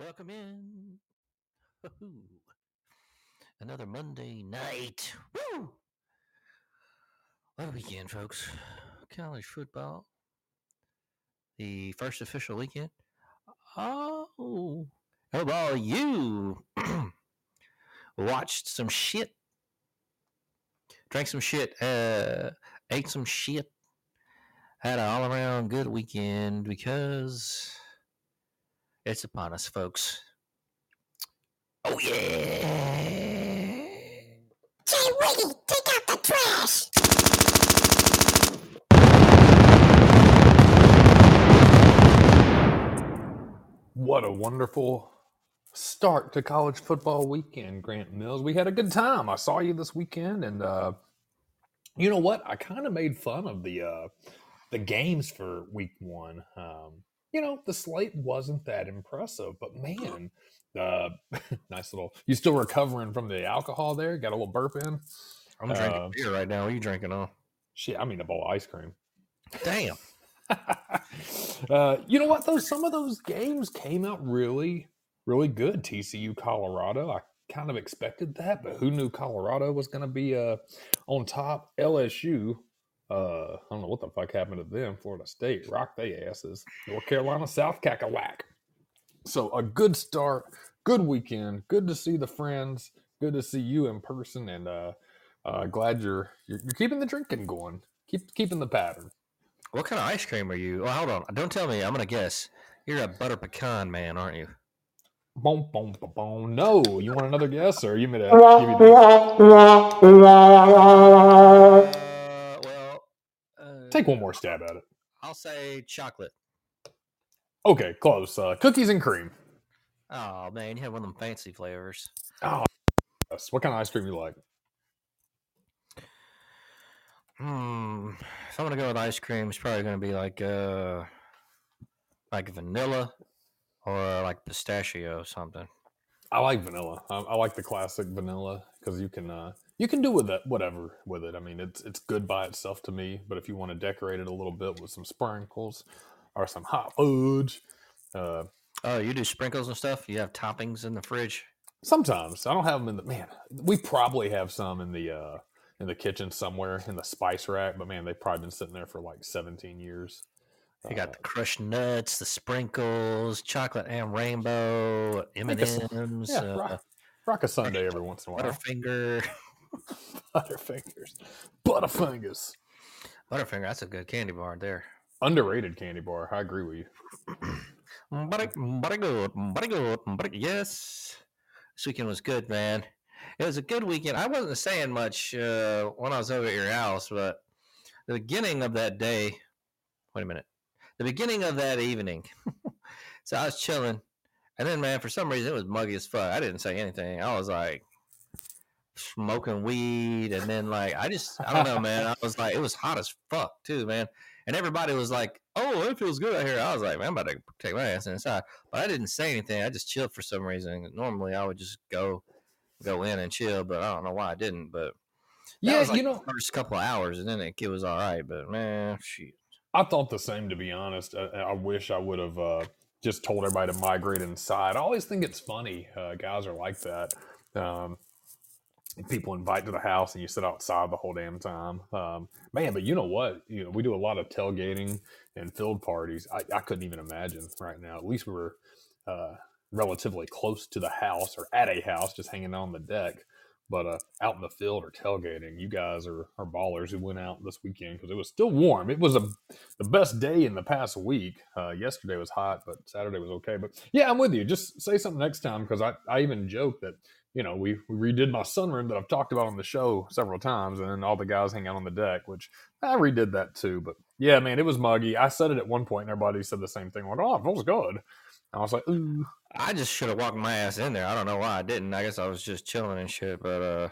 Welcome in. Woo-hoo. Another Monday night. Woo! What a weekend, folks. College football. The first official weekend. Oh. How about you? Watched some shit drank some shit, uh, ate some shit, had an all around good weekend because it's upon us, folks. Oh, yeah. Jay Wiggy, take out the trash! What a wonderful start to college football weekend, Grant Mills. We had a good time. I saw you this weekend, and uh, you know what? I kind of made fun of the uh, the games for week one. Um, you know, the slate wasn't that impressive, but man, uh, nice little. You still recovering from the alcohol there? Got a little burp in? I'm drinking Uh, beer right now. What are you drinking on? Shit, I mean a bowl of ice cream. Damn. uh, you know what though? Some of those games came out really, really good. TCU, Colorado. I kind of expected that, but who knew Colorado was going to be uh, on top? LSU. Uh, I don't know what the fuck happened to them. Florida State rocked they asses. North Carolina, South Cackalack. So a good start, good weekend. Good to see the friends. Good to see you in person, and uh, uh, glad you're, you're you're keeping the drinking going. Keep keeping the pattern. What kind of ice cream are you? Oh, hold on. Don't tell me. I'm going to guess. You're a butter pecan man, aren't you? Boom, boom, boom, boom. No, you want another guess, or you made a? take one more stab at it. I'll say chocolate. Okay, close. Uh, cookies and cream. Oh man, you have one of them fancy flavors. Oh, yes. What kind of ice cream do you like? Hmm. If I'm gonna go with ice cream, it's probably gonna be like uh, like vanilla or like pistachio or something. I like vanilla. I, I like the classic vanilla because you can uh, you can do with it whatever with it. I mean, it's it's good by itself to me. But if you want to decorate it a little bit with some sprinkles or some hot fudge, uh, Oh, you do sprinkles and stuff. You have toppings in the fridge. sometimes I don't have them in the man. We probably have some in the uh, in the kitchen somewhere in the spice rack. But man, they've probably been sitting there for like 17 years. You got Uh, the crushed nuts, the sprinkles, chocolate and rainbow, M and M's. yeah, uh, rock, rock a Sunday every once in a while. Butterfinger. Butterfingers, Butterfingers, Butterfinger. That's a good candy bar there. underrated candy bar. I agree with you. Butter, butter good, butter good, butter. Yes, this weekend was good, man. It was a good weekend. I wasn't saying much uh, when I was over at your house, but the beginning of that day. Wait a minute. The beginning of that evening. so I was chilling, and then, man, for some reason it was muggy as fuck. I didn't say anything. I was like smoking weed, and then like I just I don't know, man. I was like it was hot as fuck too, man. And everybody was like, "Oh, it feels good out here." I was like, "Man, I'm about to take my ass inside," but I didn't say anything. I just chilled for some reason. Normally, I would just go go in and chill, but I don't know why I didn't. But that Yeah, was, like, you know, the first couple of hours, and then it, it was all right. But man, shit. I thought the same. To be honest, I, I wish I would have uh, just told everybody to migrate inside. I always think it's funny. Uh, guys are like that. Um, people invite to the house and you sit outside the whole damn time. Um, man, but you know what? You know, we do a lot of tailgating and field parties. I, I couldn't even imagine right now. At least we were uh, relatively close to the house or at a house, just hanging on the deck. But uh, out in the field or tailgating, you guys are, are ballers who went out this weekend because it was still warm. It was a, the best day in the past week. Uh, yesterday was hot, but Saturday was okay. But yeah, I'm with you. Just say something next time because I, I even joke that you know, we, we redid my sunroom that I've talked about on the show several times, and then all the guys hang out on the deck, which I redid that too. But yeah, man, it was muggy. I said it at one point, and everybody said the same thing. Like, oh, it feels good. I was like, ooh. I just should have walked my ass in there. I don't know why I didn't. I guess I was just chilling and shit. But uh,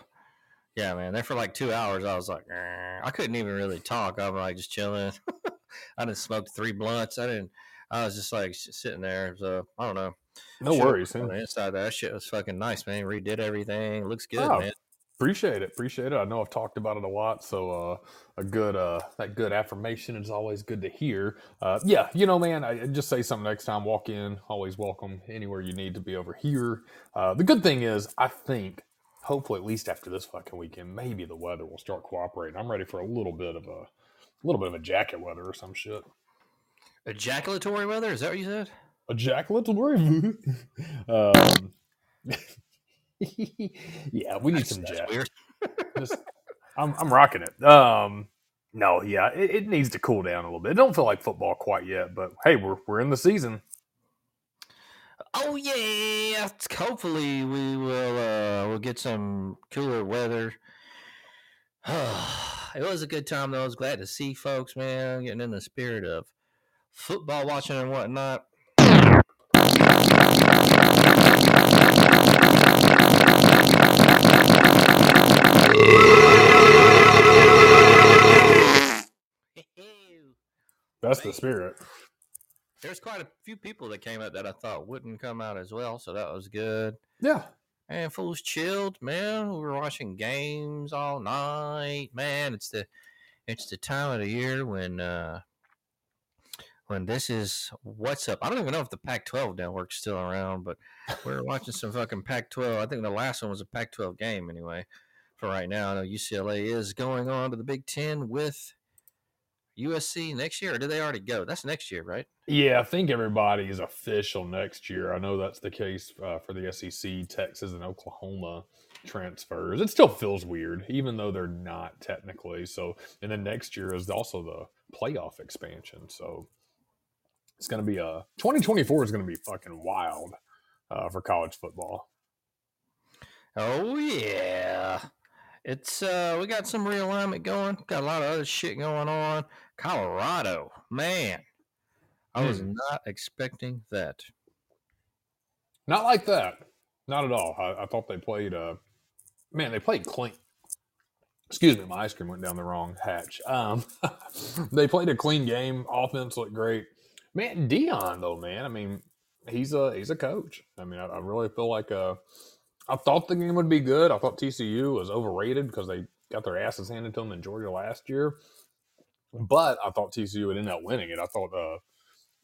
yeah, man, there for like two hours, I was like, "Eh." I couldn't even really talk. I was like just chilling. I didn't smoke three blunts. I didn't. I was just like sitting there. So I don't know. No worries. man. inside, that shit was fucking nice, man. Redid everything. Looks good, Oh, man. Appreciate it. Appreciate it. I know I've talked about it a lot, so uh, a good uh, that good affirmation is always good to hear. Uh, yeah, you know, man, I just say something next time. Walk in, always welcome anywhere you need to be over here. Uh, the good thing is, I think, hopefully, at least after this fucking weekend, maybe the weather will start cooperating. I'm ready for a little bit of a, a little bit of a jacket weather or some shit. Ejaculatory weather? Is that what you said? A jaculatory. um, yeah, we need That's- some jack. Just, I'm, I'm rocking it. Um, no, yeah, it, it needs to cool down a little bit. It don't feel like football quite yet, but hey, we're we're in the season. Oh yeah. Hopefully we will uh we'll get some cooler weather. it was a good time though. I was glad to see folks, man, getting in the spirit of football watching and whatnot. That's the spirit. There's quite a few people that came out that I thought wouldn't come out as well, so that was good. Yeah, And fools chilled, man. We were watching games all night, man. It's the it's the time of the year when uh when this is what's up. I don't even know if the Pac-12 network's still around, but we are watching some fucking Pac-12. I think the last one was a Pac-12 game anyway. For right now, I know UCLA is going on to the Big Ten with USC next year, or did they already go? That's next year, right? yeah. I think everybody is official next year. I know that's the case uh, for the SEC, Texas, and Oklahoma transfers. It still feels weird, even though they're not technically. So, and then next year is also the playoff expansion. So, it's going to be a 2024 is going to be fucking wild uh, for college football. Oh yeah. It's uh we got some realignment going. Got a lot of other shit going on. Colorado, man. I was Hmm. not expecting that. Not like that. Not at all. I, I thought they played. Uh, man, they played clean. Excuse me, my ice cream went down the wrong hatch. Um, they played a clean game. Offense looked great. Man, Deion though, man. I mean, he's a he's a coach. I mean, I, I really feel like uh, I thought the game would be good. I thought TCU was overrated because they got their asses handed to them in Georgia last year. But I thought TCU would end up winning it. I thought uh,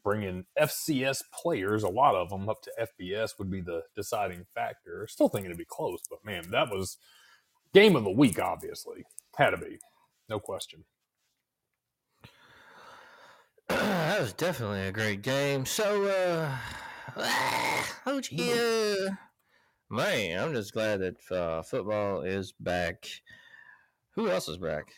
bringing FCS players, a lot of them up to FBS, would be the deciding factor. Still thinking it'd be close, but man, that was game of the week. Obviously, had to be, no question. that was definitely a great game. So, uh, how'd you? Man, I'm just glad that uh, football is back. Who else is back?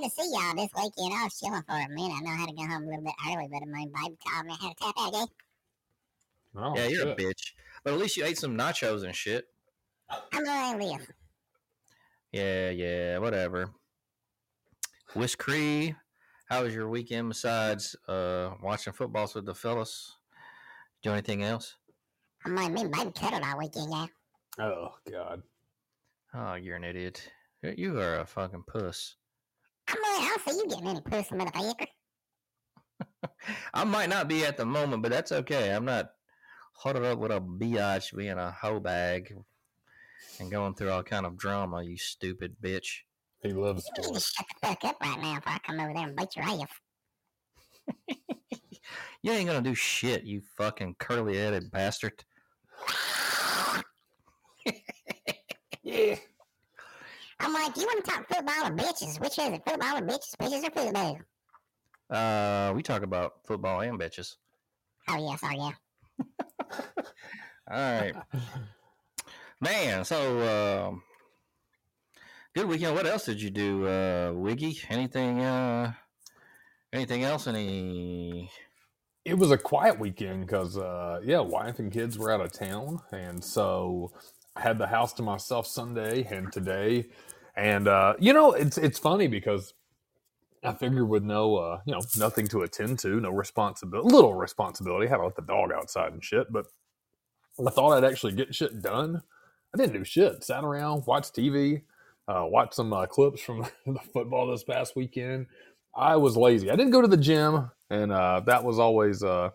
Glad to see y'all this weekend. I was chilling for a minute. I know I had to go home a little bit early, but my baby called me. I had to tap out again. Oh, yeah, you're a bitch. But at least you ate some nachos and shit. I'm going to live. Yeah, yeah, whatever. Wish Cree, how was your weekend besides uh, watching footballs with the fellas? Do anything else? I might me and baby cuddled all weekend, yeah. Oh God. Oh, you're an idiot. You- You are a fucking puss. I'm going, I don't see you getting any pussy, motherfucker. I might not be at the moment, but that's okay. I'm not huddled up with a biatch being a hoe bag and going through all kind of drama, you stupid bitch. He loves You need to shut the fuck up right now before I come over there and beat your ass. You ain't gonna do shit, you fucking curly headed bastard. Yeah. I'm like, you want to talk football or bitches? Which is it? Football or bitches? Bitches or football? Uh, we talk about football and bitches. Oh, yeah, sorry, yeah. All right, man. So, um, good weekend. What else did you do, uh, Wiggy? Anything? Uh, anything else? Any? it was a quiet weekend because uh yeah wife and kids were out of town and so i had the house to myself sunday and today and uh you know it's it's funny because i figured with no uh you know nothing to attend to no responsibility little responsibility had to let the dog outside and shit but i thought i'd actually get shit done i didn't do shit sat around watched tv uh watched some uh, clips from the football this past weekend I was lazy. I didn't go to the gym, and uh, that was always uh,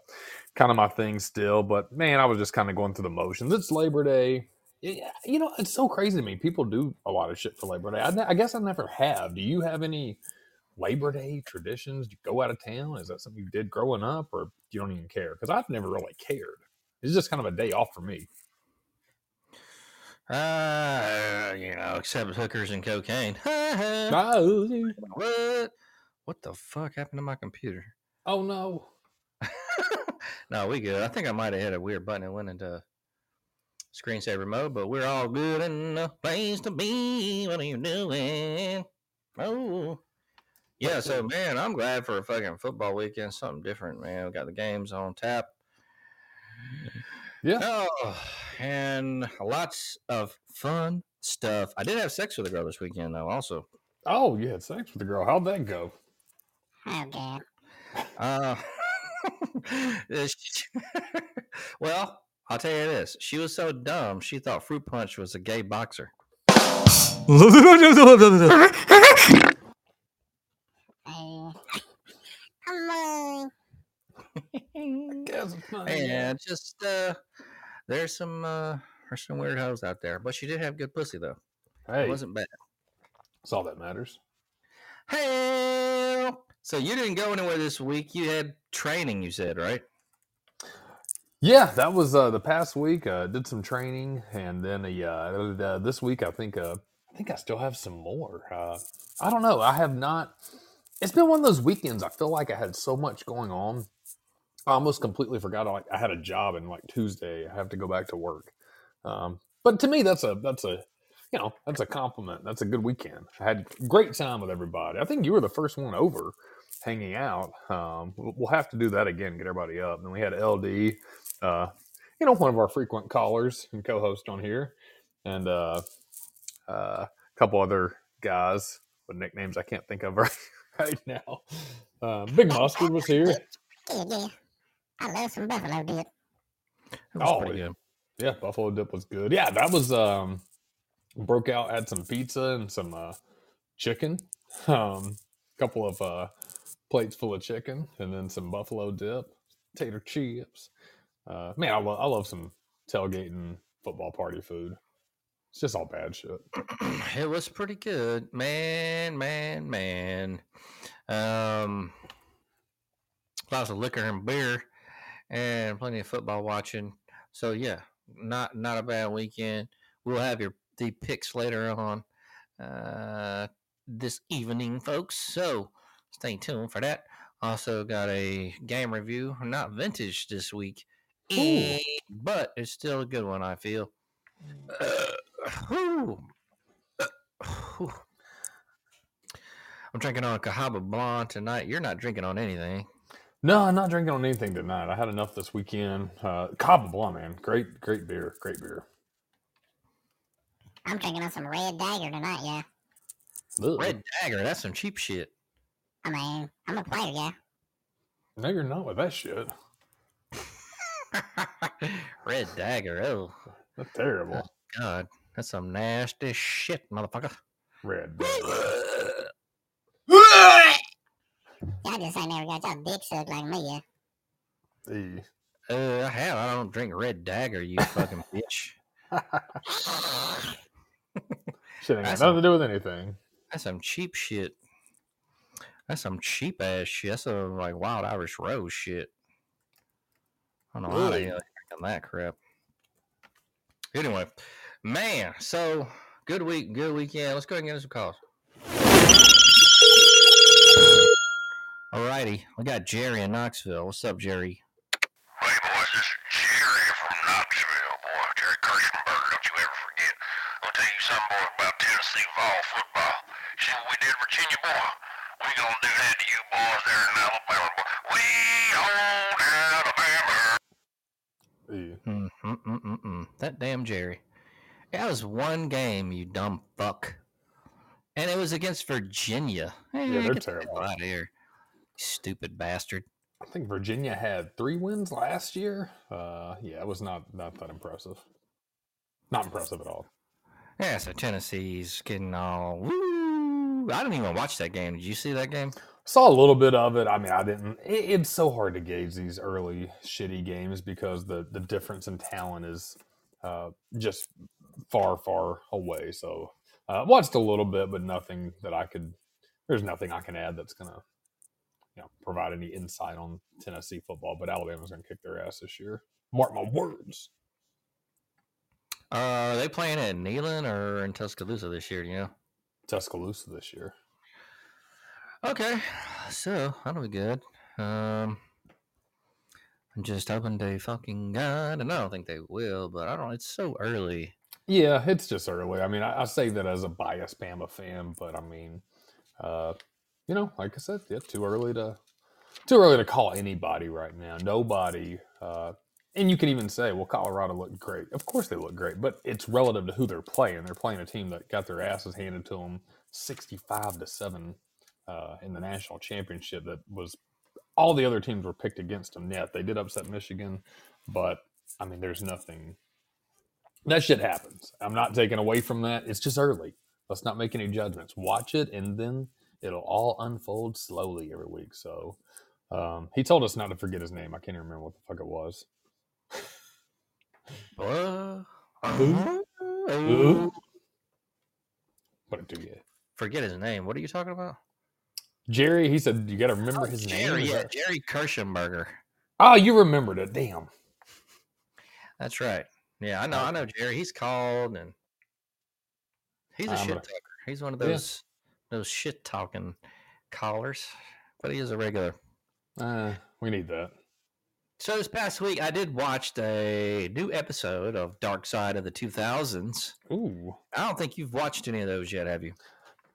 kind of my thing still. But man, I was just kind of going through the motions. It's Labor Day. You know, it's so crazy to me. People do a lot of shit for Labor Day. I, ne- I guess I never have. Do you have any Labor Day traditions? Do you go out of town? Is that something you did growing up, or you don't even care? Because I've never really cared. It's just kind of a day off for me. Uh, you know, except hookers and cocaine. What? What the fuck happened to my computer? oh no. no, we good. I think I might have hit a weird button and went into screensaver mode, but we're all good in the place to be. What are you doing? Oh. Yeah, so man, I'm glad for a fucking football weekend. Something different, man. We got the games on tap. Yeah. Oh, and lots of fun stuff. I did have sex with a girl this weekend, though. Also, Oh, you had sex with a girl. How'd that go? Oh, God. uh, well, I'll tell you this: she was so dumb, she thought Fruit Punch was a gay boxer. I'm, and just uh, there's some uh, there's some weird hoes out there, but she did have good pussy though. Hey, It wasn't bad. that's all that matters. Hey, so you didn't go anywhere this week. You had training, you said, right? Yeah, that was uh, the past week. Uh, did some training, and then uh, uh, this week I think uh, I think I still have some more. Uh, I don't know. I have not. It's been one of those weekends. I feel like I had so much going on. I almost completely forgot. Like I had a job, and like Tuesday I have to go back to work. Um, but to me, that's a that's a you know that's a compliment. That's a good weekend. I had great time with everybody. I think you were the first one over, hanging out. Um, we'll we'll have to do that again. Get everybody up. And we had LD uh, you know, one of our frequent callers and co-host on here, and uh, uh, a couple other guys with nicknames I can't think of right, right now. Uh, Big Mustard was here. Yeah, yeah. I love some buffalo dip. It was Oh, yeah. Yeah, buffalo dip was good. Yeah, that was um broke out had some pizza and some uh chicken. Um a couple of uh plates full of chicken and then some buffalo dip, tater chips. Uh man, I love I love some tailgating football party food. It's just all bad shit. it was pretty good, man, man, man. Um, lots of liquor and beer, and plenty of football watching. So yeah, not not a bad weekend. We'll have your the picks later on uh, this evening, folks. So stay tuned for that. Also got a game review, not vintage this week, Ooh. eh, but it's still a good one. I feel. Uh, whew. Uh, whew. I'm drinking on a Cahaba Blonde tonight. You're not drinking on anything. No, I'm not drinking on anything tonight. I had enough this weekend. Uh Cabo Blanc, man. Great, great beer. Great beer. I'm drinking on some red dagger tonight, yeah. Ugh. Red Dagger, that's some cheap shit. I mean, I'm a player, yeah. No, you're not with that shit. Red Dagger, oh That's terrible. god, that's some nasty shit, motherfucker. Red. Y'all just ain't never got y'all dick sucked like me, yeah. E. Uh, I have. I don't drink Red Dagger, you fucking bitch. Shit ain't got That's nothing to do with anything. That's some cheap shit. That's some cheap ass shit. That's some like wild Irish rose shit. I don't know how they Really? uh, that crap. Anyway, man, so good week, good weekend. Let's go ahead and get into some calls. All righty, we got Jerry in Knoxville. What's up, Jerry? Hey, boys, this is Jerry from Knoxville, boy. Jerry Kirschenberger, don't you ever forget. I'll tell you something, boy, about Tennessee Vol football. See what we did, Virginia, boy? We gonna do that to you boys there in Alabama, boy. We hold Alabama. E. Mm, mm, mm, mm, mm. That damn Jerry. That was one game, you dumb fuck. And it was against Virginia. Yeah, they're get the hell terrible. out here. Stupid bastard. I think Virginia had three wins last year. Uh, yeah, it was not not that impressive. Not impressive at all. Yeah, so Tennessee's getting all woo. I didn't even watch that game. Did you see that game? Saw a little bit of it. I mean, I didn't. It, it's so hard to gauge these early shitty games because the the difference in talent is uh, just far far away. So uh, watched a little bit, but nothing that I could. There's nothing I can add that's gonna you know provide any insight on Tennessee football. But Alabama's gonna kick their ass this year. Mark my words. Uh, are they playing at Neyland or in Tuscaloosa this year? do You know. Tuscaloosa this year. Okay, so that'll be good. Um, I'm just hoping they fucking God, and I don't think they will, but I don't. It's so early. Yeah, it's just early. I mean, I, I say that as a biased Bama fan, but I mean, uh, you know, like I said, yeah, too early to too early to call anybody right now. Nobody, uh, and you can even say, well, Colorado looked great. Of course, they look great, but it's relative to who they're playing. They're playing a team that got their asses handed to them, sixty-five to seven, uh, in the national championship. That was all the other teams were picked against them. Yet they did upset Michigan, but I mean, there's nothing that shit happens. I'm not taking away from that. It's just early. Let's not make any judgments. Watch it, and then it'll all unfold slowly every week. So um, he told us not to forget his name. I can't even remember what the fuck it was. Who? Who? What do you? Forget his name. What are you talking about? Jerry. He said you got to remember his name. Jerry, Is yeah, that- Jerry Kirschenberger. Oh, you remembered it. Damn. That's right. Yeah, I know. I know Jerry. He's called, and he's a I'm shit gonna- talker. He's one of Yeah. those those shit talking callers, but he is a regular. Uh, we need that. So this past week, I did watch a new episode of Dark Side of the 2000s. Ooh. I don't think you've watched any of those yet, have you?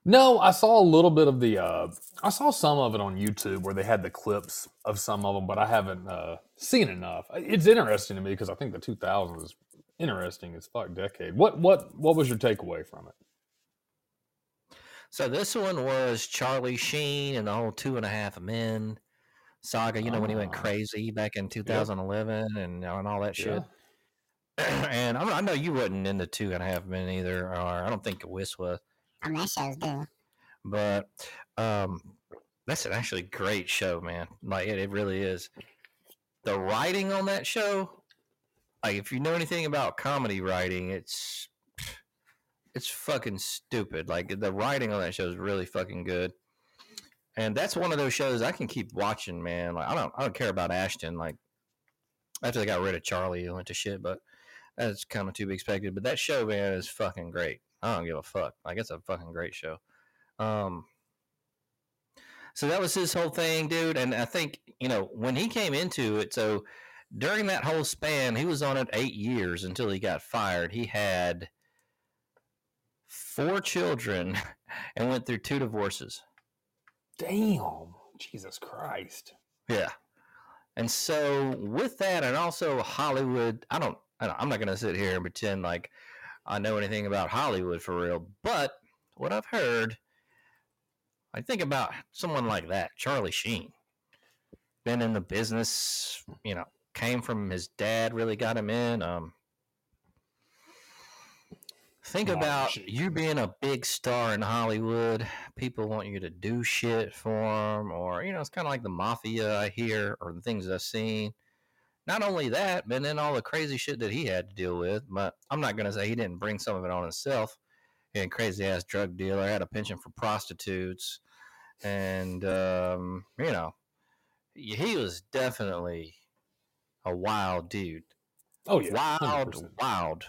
No, I saw a little bit of the. Uh, I saw some of it on YouTube where they had the clips of some of them, but I haven't uh, seen enough. It's interesting to me because I think the 2000s is interesting as fuck decade. What what what was your takeaway from it? So this one was Charlie Sheen and the whole Two and a Half Men. saga. You know when he went Ah. crazy back in 2011 and and all that shit. Yeah. and I, I know you wasn't into Two and a Half Men either, or I don't think Whis was. On that show's due. but um that's an actually great show man. Like it, it really is. The writing on that show like if you know anything about comedy writing it's it's fucking stupid. Like the writing on that show is really fucking good. And that's one of those shows i can keep watching man. Like i don't i don't care about ashton like after they got rid of charlie it went to shit but that's kind of to be expected. But that show man is fucking great i don't give a fuck like it's a fucking great show um, so that was his whole thing, dude. And I think you know when he came into it, so during that whole span, he was on it eight years until he got fired. He had four children and went through two divorces. Damn. Jesus Christ. Yeah. And so with that, and also Hollywood, I don't, I don't I'm not going to sit here and pretend like I know anything about Hollywood for real. But what I've heard, I think about someone like that, Charlie Sheen, been in the business, you know, came from his dad, really got him in. Um, think about you being a big star in Hollywood. People want you to do shit for them, or you know, it's kind of like the mafia I hear, or the things I've seen. Not only that, but then all the crazy shit that he had to deal with. But I'm not gonna say he didn't bring some of it on himself. He had a crazy ass drug dealer, had a penchant for prostitutes, and um, you know, he he was definitely a wild dude Oh yeah. wild, 100%. wild.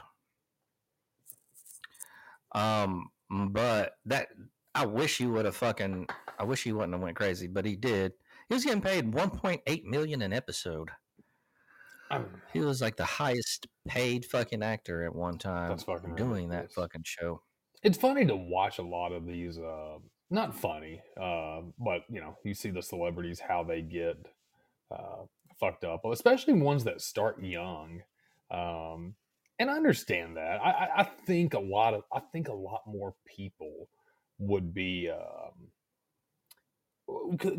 Um, but that I wish he would have fucking. I wish he wouldn't have went crazy, but he did. He was getting paid 1.8 million an episode. He was like the highest paid fucking actor at one time That's fucking doing that fucking show. it's funny to watch a lot of these uh not funny uh but you know you see the celebrities how they get uh fucked up especially ones that start young um and i understand that. I i, think a lot of i think a lot more people would be um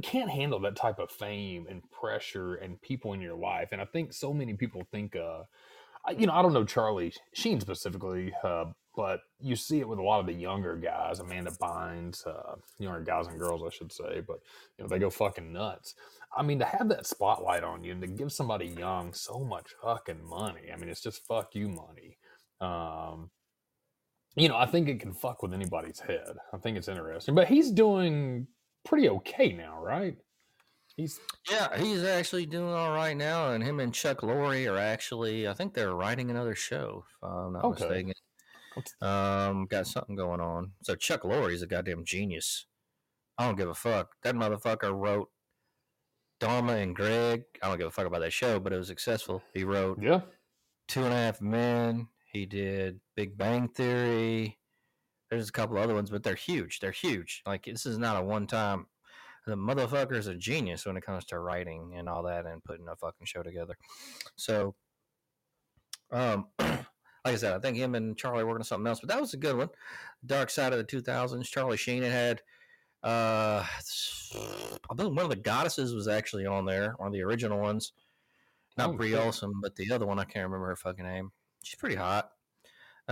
can't handle that type of fame and pressure and people in your life and i think so many people think uh you know, I don't know Charlie Sheen specifically, uh, but you see it with a lot of the younger guys, Amanda Bynes, uh, younger guys and girls, I should say, but you know, they go fucking nuts. I mean, to have that spotlight on you and to give somebody young so much fucking money, I mean, it's just fuck you money. Um, you know, I think it can fuck with anybody's head. I think it's interesting, but he's doing pretty okay now, right? He's Yeah, he's actually doing all right now, and him and Chuck Lorre are actually. I think they're writing another show. If I'm not Okay. mistaken. Um, got something going on. So Chuck Lorre's a goddamn genius. I don't give a fuck. That motherfucker wrote Dharma and Greg. I don't give a fuck about that show, but it was successful. He wrote yeah, Two and a Half Men. He did Big Bang Theory. There's a couple other ones, but they're huge. They're huge. Like this is not a one time. The motherfucker's a genius when it comes to writing and all that and putting a fucking show together. So, um, like I said, I think him and Charlie working on something else, but that was a good one. Dark Side of the 2000s. Charlie Sheen had had. Uh, I believe one of the goddesses was actually on there, one of the original ones. Not Oh, Bree. Olson, but the other one I can't remember her fucking name. She's pretty hot.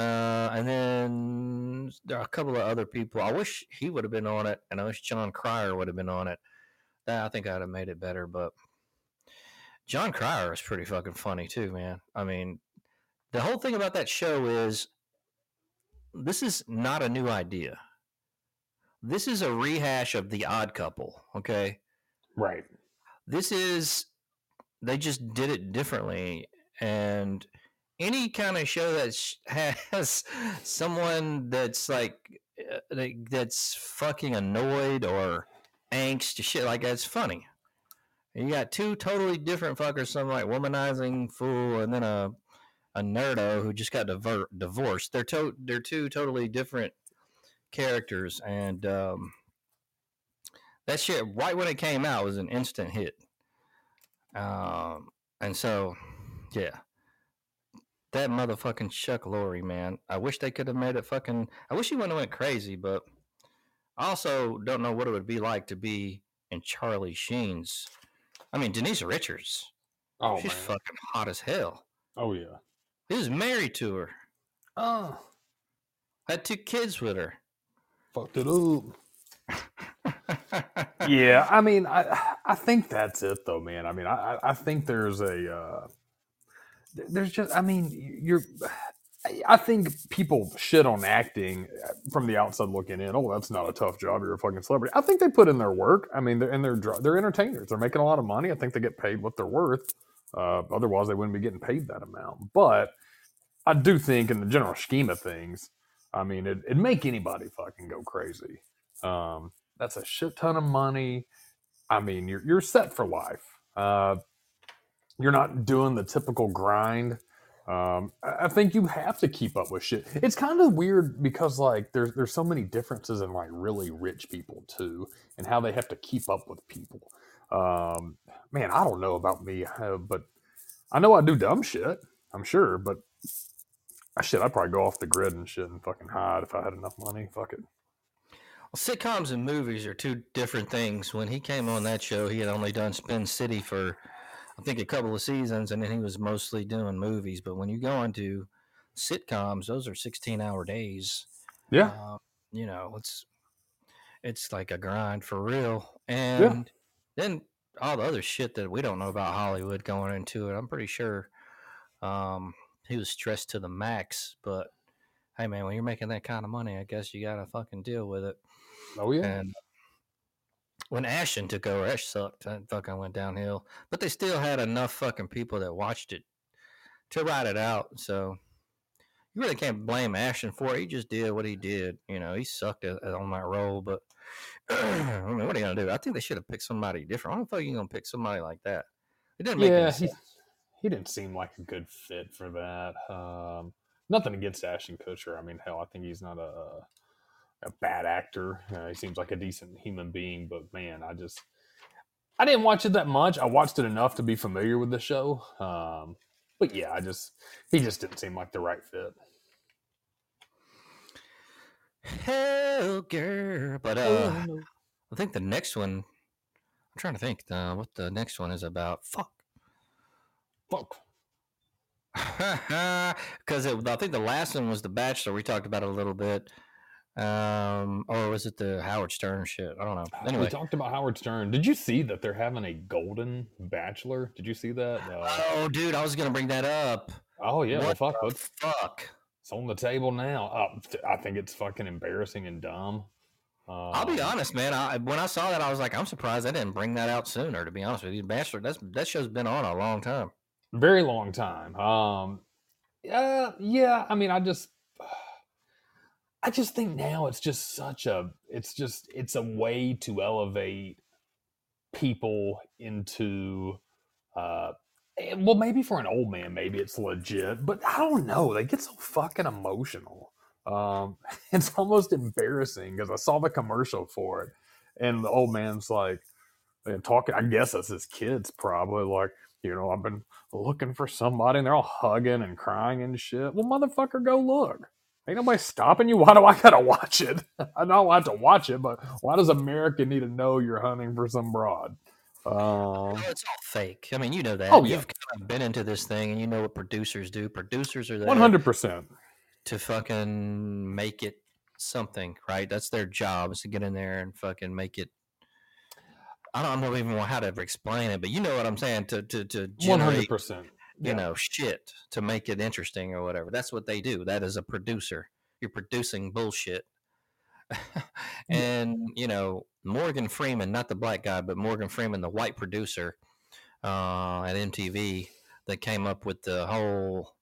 Uh, and then there are a couple of other people. I wish he would have been on it, and I wish Jon Cryer would have been on it. I think I'd have made it better, but Jon Cryer is pretty fucking funny too, man. I mean, the whole thing about that show is this is not a new idea. This is a rehash of The Odd Couple, okay? right. this is they just did it differently and any kind of show that has someone that's like uh, like, that's fucking annoyed or angst shit like that's funny. And you got two totally different fuckers some like womanizing fool and then a a nerdo who just got diver- divorced. They're to- they're two totally different characters and um that shit right when it came out was an instant hit. Um and so yeah that motherfucking chuck lorre man i wish they could have made it fucking i wish he wouldn't have went crazy but i also don't know what it would be like to be in charlie sheen's I mean, Denise Richards. Oh she's man. fucking hot as hell. Oh yeah. He was married to her. Oh, Had two kids with her. fucked it up. yeah, I mean, I I think that's it though, man. I mean, I I- think there's a uh, there's just I mean, you're. I- think people shit on acting uh, from the outside looking in. Oh, that's not a tough job. You're a fucking celebrity. I think they put in their work. I mean, they're and they're they're entertainers. They're making a lot of money. I think they get paid what they're worth. Uh, otherwise, they wouldn't be getting paid that amount. But I do think, in the general scheme of things, I mean, it, it'd make anybody fucking go crazy. Um, that's a shit ton of money. I mean, you're you're set for life. Uh, you're not doing the typical grind. Um, I think you have to keep up with shit. It's kind of weird because like there's there's so many differences in like really rich people too, and how they have to keep up with people. Um, man, I don't know about me, but I know I do dumb shit. I'm sure, but I shit, I'd probably go off the grid and shit and fucking hide if I had enough money. Fuck it. Well, sitcoms and movies are two different things. When he came on that show, he had only done Spin City for, I think, a couple of seasons, and then he was mostly doing movies. But when you go into sitcoms, those are sixteen-hour days. Yeah. Um, you know, it's it's like a grind for real. And then all the other shit that we don't know about Hollywood going into it, I'm pretty sure um, he was stressed to the max. But hey, man, when you're making that kind of money, I guess you gotta fucking deal with it. Oh yeah. And when Ashton took over, Ash sucked. That fucking went downhill. But they still had enough fucking people that watched it to ride it out. So you really can't blame Ashton for it. He just did what he did. You know, he sucked at, at- on that role. But I mean, what are you gonna do? I think they should have picked somebody different. I don't think you're gonna pick somebody like that. It didn't make yeah, any he, sense. he didn't seem like a good fit for that. Um, nothing against Ashton Kutcher. I mean, hell, I think he's not a a bad actor. Uh, he seems like a decent human being, but man, I just I didn't watch it that much. I watched it enough to be familiar with the show. Um, but yeah, I just he just didn't seem like the right fit. Hell, girl. But uh, I think the next one. I'm trying to think uh, what the next one is about. Fuck. Fuck. Because I think the last one was The Bachelor. We talked about it a little bit. Um, or was it the Howard Stern shit? I don't know. Anyway, We talked about Howard Stern. Did you see that they're having a Golden Bachelor? Did you see that? Uh, Oh, dude, I was gonna bring that up. oh yeah, well, What fuck. the fuck. It's on the table now. Uh, I think it's fucking embarrassing and dumb. Uh, I'll be honest, man. I when I saw that, I was like, I'm surprised I didn't bring that out sooner. To be honest with you, Bachelor, that's that show's been on a long time. Very long time. Um, yeah, yeah. I mean, I just, I just think now it's just such a, it's just, it's a way to elevate people into, uh, eh, well, maybe for an old man, maybe it's legit, but I don't know. They get so fucking emotional. Um, it's almost embarrassing because I saw the commercial for it, and the old man's like, and talking. I guess that's his kids, probably like, you know, I've been looking for somebody, and they're all hugging and crying and shit. Well, motherfucker, go look. Ain't nobody stopping you. Why do I gotta watch it? I I have to watch it, but why does America need to know you're hunting for some broad? Um, Oh, it's all fake. I mean, you know that. Oh, yeah. You've kind of been into this thing, and you know what producers do. Producers are there one hundred percent. to fucking make it something, right? That's their job is to get in there and fucking make it. I don't know even how to explain it, but you know what I'm saying. To to to One hundred generate, percent. you know, shit to make it interesting or whatever. That's what they do. That is a producer. You're producing bullshit. and you know Morgan Freeman, not the black guy, but Morgan Freeman, the white producer uh, at MTV, that came up with the whole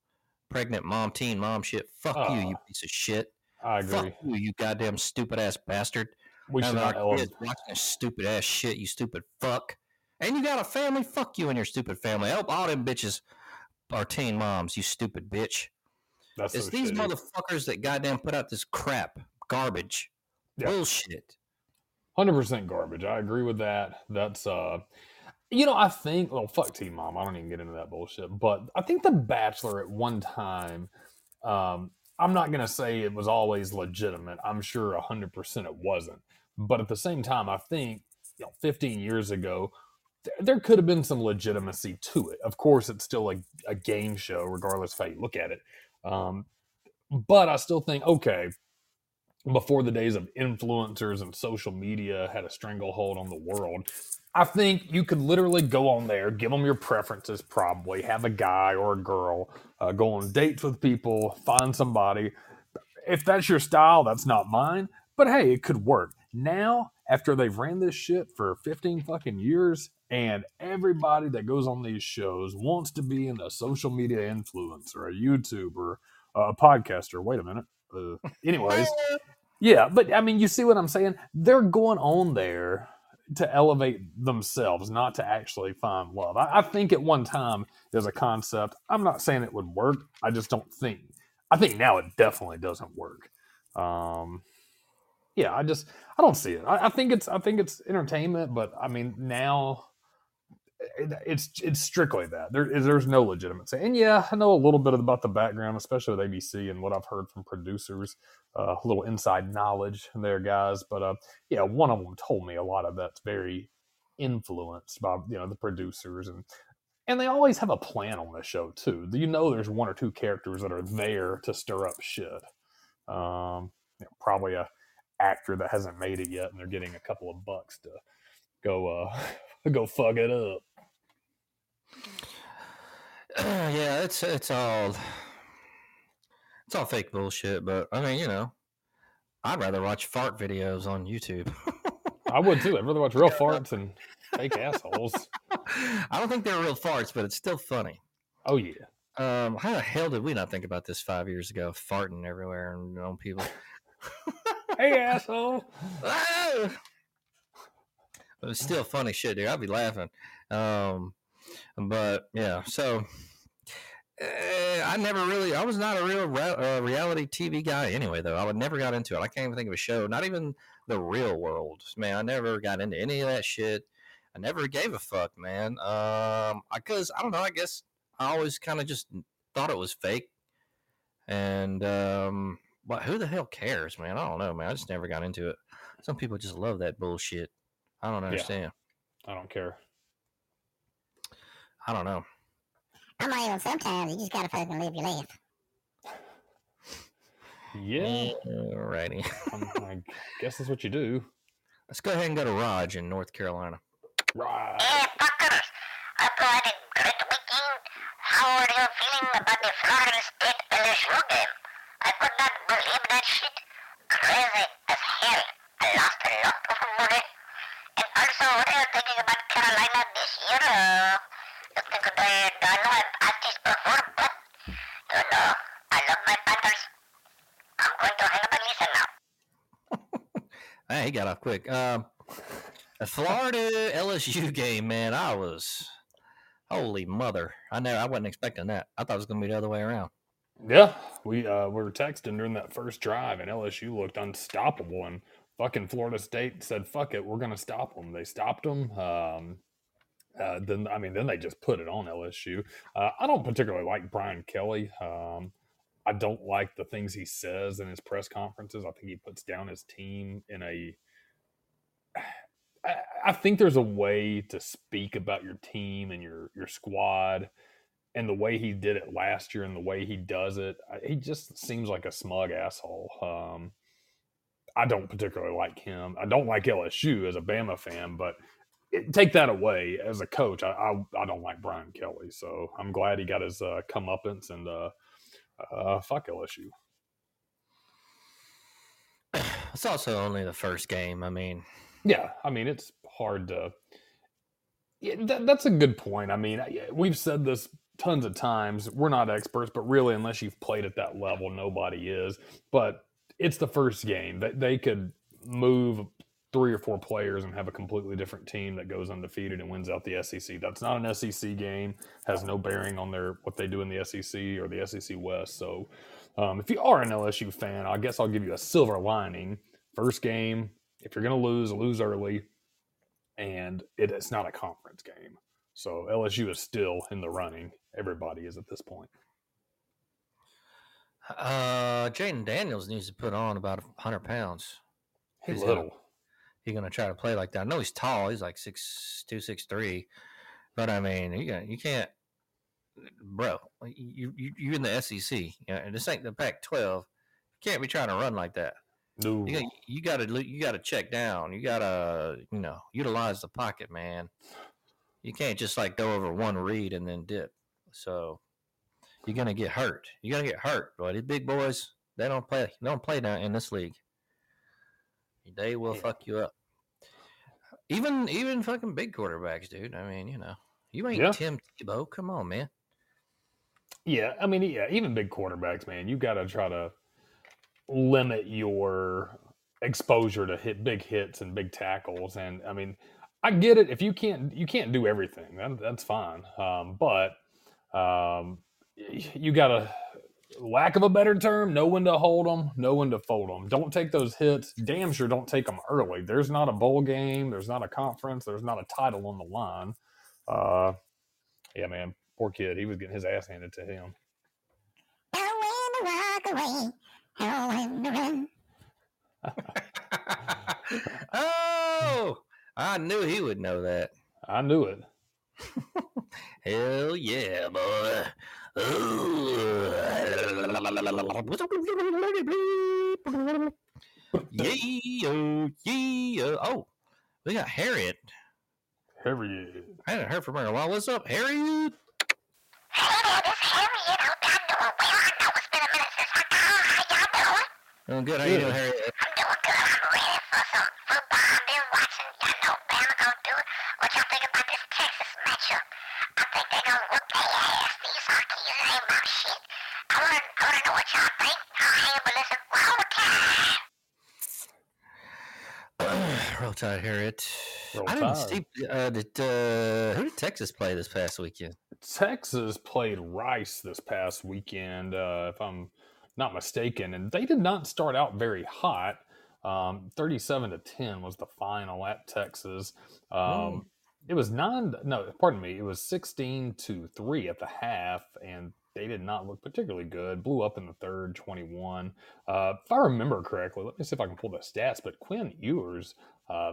pregnant mom, teen mom shit. Fuck you, you Oh, piece of shit. I agree. Fuck you, you goddamn stupid ass bastard. We should not our kids watching this stupid ass shit, you stupid fuck. And you got a family? Fuck you and your stupid family. Help all them bitches are teen moms, you stupid bitch. That's It's so these shitty. motherfuckers that goddamn put out this crap, garbage, Yeah. bullshit. Hundred percent garbage. I agree with that. That's uh you know, I think well fuck Teen Mom, I don't even get into that bullshit. But I think The Bachelor at one time, um, I'm not gonna say it was always legitimate. I'm sure hundred percent it wasn't. But at the same time, I think, you know, 15 years ago, there could have been some legitimacy to it. Of course, it's still a, a game show, regardless of how you look at it. Um, but I still think, okay, before the days of influencers and social media had a stranglehold on the world, I think you could literally go on there, give them your preferences, probably have a guy or a girl, uh, go on dates with people, find somebody. If that's your style, that's not mine. But hey, it could work. Now, after they've ran this shit for 15 fucking years, and everybody that goes on these shows wants to be in a social media influencer, a YouTuber, a podcaster. Wait a minute. Uh, anyways, yeah, but I mean, you see what I'm saying? They're going on there to elevate themselves, not to actually find love. I, I think at one time there's a concept. I'm not saying it would work. I just don't think. I think now it definitely doesn't work. Um, yeah, I just I don't see it. I, I think it's I think it's entertainment, but I mean now it's it's strictly that. There is there's no legitimacy. And yeah, I know a little bit about the background, especially with ABC and what I've heard from producers. Uh, a little inside knowledge there, guys. But uh, yeah, one of them told me a lot of that's very influenced by you know the producers and and they always have a plan on the show too. You know, there's one or two characters that are there to stir up shit. Um, you know, probably a actor that hasn't made it yet, and they're getting a couple of bucks to go uh, go fuck it up. Yeah, it's it's all it's all fake bullshit. But I mean, you know, I'd rather watch fart videos on YouTube. I would too. I'd rather watch real farts and fake assholes. I don't think they're real farts, but it's still funny. Oh yeah. Um, how the hell did we not think about this five years ago? Farting everywhere and on people. hey asshole. But it's still funny shit, dude. I'd be laughing. Um, but yeah, so uh, I never really, I was not a real re- uh, reality TV guy anyway, though. I would never got into it. I can't even think of a show, not even the real world. Man, I never got into any of that shit. I never gave a fuck, man. Um, because I, I don't know, I guess I always kind of just thought it was fake. And, um, but who the hell cares, man? I don't know, man. I just never got into it. Some people just love that bullshit. I don't understand. I don't care. I don't know. I'm like, well, sometimes you just gotta fucking live your life. Yeah. Alrighty. um, I guess that's what you do. Let's go ahead and go to Raj in North Carolina. Right. Hey, fuckers! Hope you had a great weekend. How are you feeling about the Florida State LSU game? I could not believe that shit. Crazy as hell. I lost a lot of money. And also, what are you thinking about Carolina this year? Uh, you think they, I know I've asked this before, but you know, I love my Panthers. I'm going to hang up and listen now. Hey, he got off quick. Um, Florida LSU game, man, I was holy mother. I never, I wasn't expecting that. I thought it was going to be the other way around. Yeah, we uh, we were texting during that first drive, and LSU looked unstoppable. And fucking Florida State said, "Fuck it, we're gonna stop them." They stopped them. Um, uh, then I mean, then they just put it on LSU. Uh, I don't particularly like Brian Kelly. Um, I don't like the things he says in his press conferences. I think he puts down his team in a. I, I think there's a way to speak about your team and your your squad and the way he did it last year and the way he does it, he just seems like a smug asshole. Um, I don't particularly like him. I don't like LSU as a Bama fan, but it, take that away as a coach, I, I I don't like Brian Kelly. So I'm glad he got his uh, comeuppance and uh, uh, fuck LSU. It's also only the first game. I mean, Yeah, I mean it's hard to. Yeah, that, that's a good point. I mean, we've said this tons of times. We're not experts, but really, unless you've played at that level, nobody is. But it's the first game that they could move three or four players and have a completely different team that goes undefeated and wins out the SEC. That's not an SEC game. Has no bearing on their what they do in the SEC or the SEC West. So, um, if you are an LSU fan, I guess I'll give you a silver lining. First game, if you're going to lose, lose early, and it, it's not a conference game. So LSU is still in the running. Everybody is at this point. uh, Jayden Daniels needs to put on about 100 pounds. Hey, He's little. He gonna try to play like that. I know he's tall. He's like six two, six three, but I mean, you you can't, bro. You you you in the SEC, yeah, and this ain't the Pac-12. You can't be trying to run like that. No. You got you got to you got to check down. You got to you know utilize the pocket, man. You can't just like go over one read and then dip. So you're gonna get hurt. You're gonna get hurt, boy. These big boys, they don't play. They don't play down in this league. They will Yeah. fuck you up. Even even fucking big quarterbacks, dude. I mean, you know, you ain't Yeah. Tim Tebow. Come on, man. Yeah, I mean, yeah, even big quarterbacks, man, you got to try to limit your exposure to hit big hits and big tackles. And I mean, I get it if you can't you can't do everything, that, that's fine. Um, but um, you got to, lack of a better term, know when to hold them, know when to fold them. Don't take those hits. Damn sure don't take them early. There's not a bowl game. There's not a conference. There's not a title on the line. Uh, yeah, man, poor kid. He was getting his ass handed to him. Know when to walk away. Know when to run. oh, I knew he would know that. I knew it. Hell yeah, boy. Yeah, yeah. Oh, we got Harriet. Harriet. I haven't heard from her in a while. What's up, Harriet? Hey there, this Harriet. Hope y'all doing well. I know it's been a minute since I called. How y'all doing? Oh, good. How you doing, Harriet? I'm doing good. I'm ready for some football. I've been watching. Y'all know Bama gonna do it. What y'all think about this Texas matchup? I think they gonna whoop their ass. These Sarkees ain't about shit. I wanna, I wanna know what y'all think. I'll hang but listen. Roll Tide. Harriet. Roll I didn't Tide. see. Uh, did uh, who did Texas play this past weekend? Texas played Rice this past weekend, uh, if I'm not mistaken, and they did not start out very hot. Um, 37 to 10 was the final at Texas. Um, Mm. It was nine, no, pardon me, it was 16 to 3 at the half, and they did not look particularly good. Blew up in the third, 21. Uh, if I remember correctly, let me see if I can pull the stats, but Quinn Ewers, uh,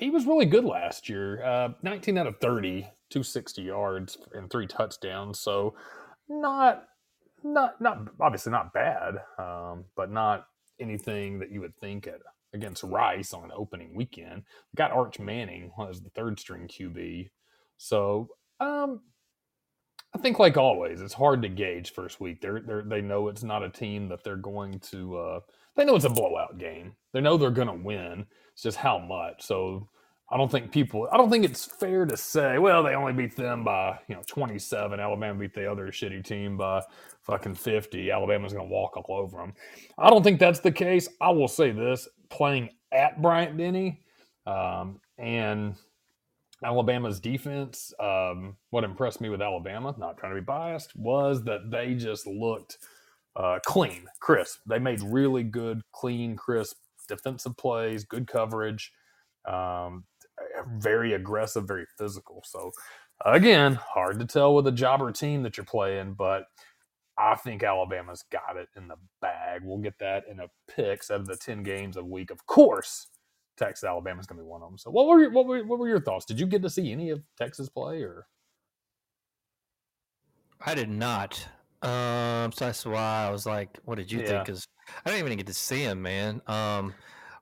he was really good last year. Uh, 19 out of 30, 260 yards and three touchdowns. So not, not, not obviously not bad, um, but not anything that you would think at, against Rice on opening weekend. Got Arch Manning as the third string QB. So um, I think, like always, it's hard to gauge first week. They're, they're they know it's not a team that they're going to. Uh, they know it's a blowout game. They know they're going to win. It's just how much. So I don't think people. I don't think it's fair to say, well, they only beat them by you know twenty seven. Alabama beat the other shitty team by fucking fifty. Alabama's going to walk all over them. I don't think that's the case. I will say this: playing at Bryant Denny um, and Alabama's defense. Um, what impressed me with Alabama, not trying to be biased, was that they just looked uh, clean, crisp. They made really good, clean, crisp defensive plays, good coverage, um, very aggressive, very physical. So, again, hard to tell with a jobber team that you're playing, but I think Alabama's got it in the bag. We'll get that in a picks out of the 10 games a week. Of course, Texas Alabama's going to be one of them. So, what were, your, what, were, what were your thoughts? Did you get to see any of Texas play or? I did not. Um, so that's why I was like, "What did you think?" Because I didn't even get to see him, man. Um,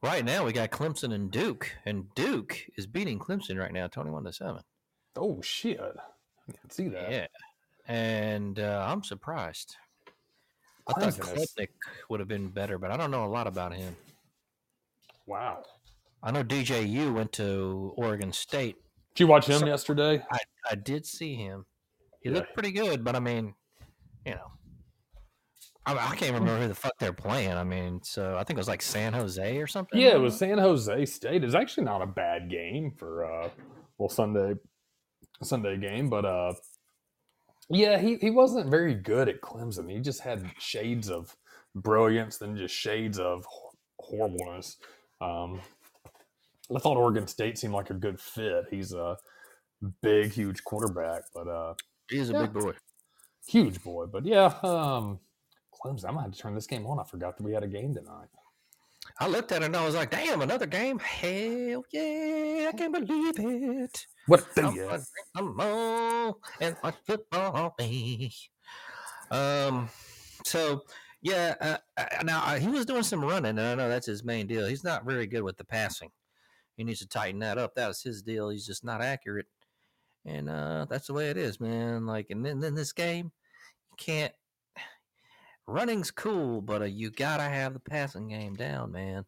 right now we got Clemson and Duke, and Duke is beating Clemson right now, twenty-one to seven. Oh, shit. I didn't see that. Yeah, and uh, I'm surprised. I thought Clemson Klubnik would have been better, but I don't know a lot about him. Wow. I know DJU went to Oregon State. Did you watch him So- yesterday? I I did see him. He Yeah. looked pretty good, but I mean, you know, I, I can't remember who the fuck they're playing. I mean, so I think it was like San Jose or something. Yeah, it was San Jose State. It's actually not a bad game for uh well Sunday Sunday game, but uh yeah, he, he wasn't very good at Clemson. He just had shades of brilliance, then just shades of horribleness. Um, I thought Oregon State seemed like a good fit. He's a big, huge quarterback, but uh, He's a Yeah. big boy. huge boy. But yeah, um, Clemson. I'm gonna have to turn this game on. I forgot that we had a game tonight. I looked at it and I was like, damn, another game. Hell yeah, I can't believe it. What the? I'm you? gonna drink some more and watch football. Um, so yeah, uh, uh, now uh, he was doing some running, and I know that's his main deal. He's not very good with the passing. He needs to tighten that up. That was his deal. He's just not accurate, and uh, that's the way it is, man. Like, and then in this game, you can't. Running's cool, but uh, you gotta have the passing game down, man.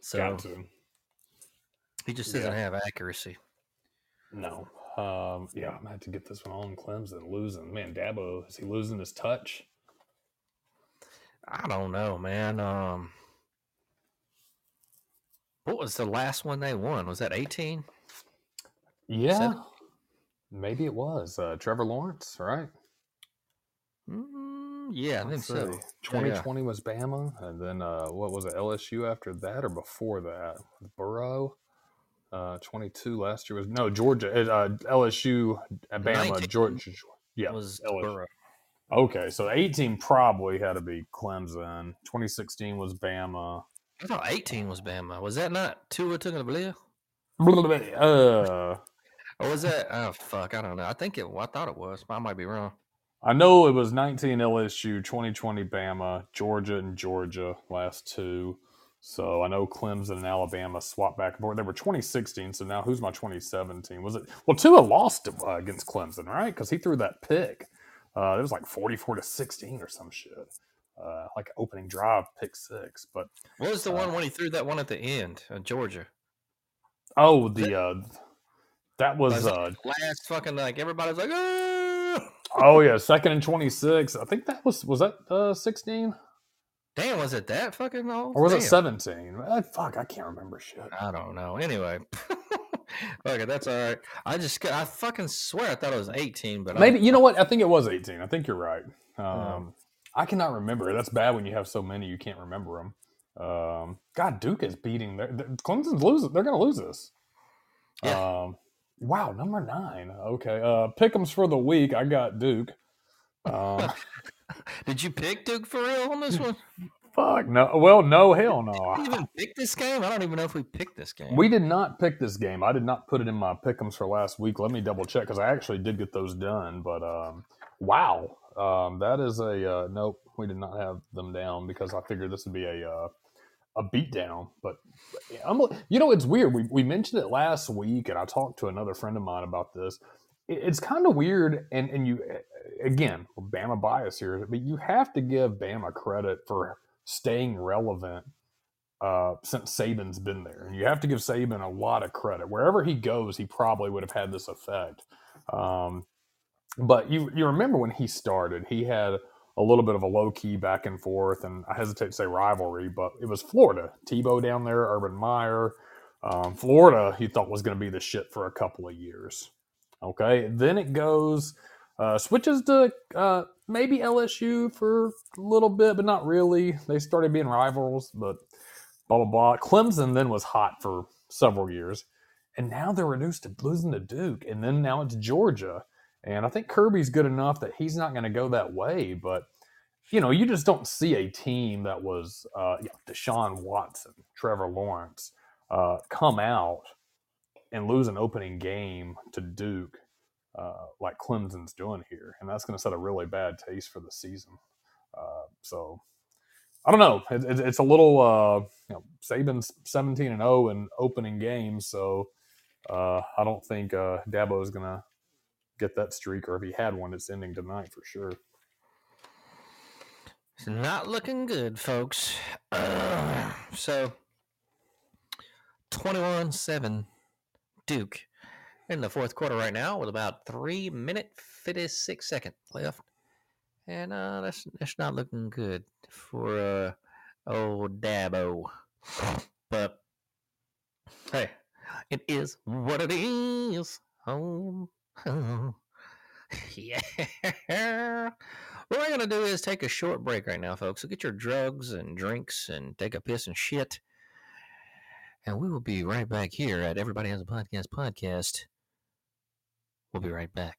So he just doesn't have accuracy. No. Um, yeah, I'm gonna have to get this one on Clemson losing. Man, Dabo, is he losing his touch? I don't know, man. Um, what was the last one they won? Was that 18? Yeah. Seven? Maybe it was. Uh, Trevor Lawrence, right? Mm, yeah, I think so. see. Yeah, yeah. 2020 was Bama, and then uh, what was it? LSU after that, or before that? Burrow. Uh, 22 last year was no Georgia. Uh, LSU, uh, Bama, Georgia. Yeah, was LSU. Burrow. Okay, so 18 probably had to be Clemson. 2016 was Bama. I thought 18 was Bama. Was that not Tua Tagovailoa? Uh, Or was that? Oh fuck, I don't know. I think it. I thought it was. but I might be wrong. I know it was 19 LSU, 2020 Bama, Georgia, and Georgia last two. So I know Clemson and Alabama swapped back and forth. They were 2016. So now who's my 2017? Was it? Well, Tua lost uh, against Clemson, right? Because he threw that pick. Uh, it was like 44 to 16 or some shit. Uh, like opening drive, pick six. But What was the Uh, one when he threw that one at the end? Uh, Georgia. oh, the uh, that was uh, Last fucking like everybody's like, oh, oh yeah, second and 26. I think that was was that uh 16 damn, was it that fucking old? or was it 17? Uh, fuck, I can't remember shit. I don't know. Anyway, okay, that's all right. I just, I fucking swear I thought it was 18, but I- Maybe you know what? I think it was 18. I think you're right. Um. I cannot remember. That's bad when you have so many you can't remember them. Um, God, Duke is beating their, their Clemson's losing. They're going to lose this. Yeah. Um, wow, number nine. Okay. Uh, pick'ems for the week. I got Duke. Um, did you pick Duke for real on this one? fuck no. Well, no, hell no. Did you even pick this game? I don't even know if we picked this game. We did not pick this game. I did not put it in my pick'ems for last week. Let me double check because I actually did get those done. But um, wow, um, that is a uh, nope. We did not have them down because I figured this would be a uh, a beatdown. But I'm, you know, it's weird. We we mentioned it last week, and I talked to another friend of mine about this. It- It's kind of weird, and and you again, Bama bias here, but you have to give Bama credit for staying relevant uh, since Saban's been there. And you have to give Saban a lot of credit. Wherever he goes, he probably would have had this effect. Um, but you you remember when he started, he had a little bit of a low key back and forth, and I hesitate to say rivalry, but it was Florida. Tebow down there, Urban Meyer. Um, Florida, he thought was going to be the shit for a couple of years. Okay, then it goes, uh, switches to uh, maybe LSU for a little bit, but not really. They started being rivals, but blah blah blah. Clemson then was hot for several years, and now they're reduced to losing to Duke, and then now it's Georgia. And I think Kirby's good enough that he's not going to go that way, but you know, you just don't see a team that was uh, know, Deshaun Watson, Trevor Lawrence, uh, come out and lose an opening game to Duke uh, like Clemson's doing here, and that's going to set a really bad taste for the season. Uh, so I don't know. It, it, it's a little uh, you know, Saban's seventeen and zero in opening games, so uh, I don't think uh, Dabo is going to get that streak, or if he had one, it's ending tonight for sure. It's not looking good, folks. Uh, so, 21 7 Duke in the fourth quarter right now with about 3 minute 56 second left. And uh, that's, that's not looking good for uh, old Dabo. But, hey, it is what it is. Yeah. What we're going to do is take a short break right now, folks. So get your drugs and drinks and take a piss and shit. And we will be right back here at Everybody Has a Podcast podcast. We'll be right back.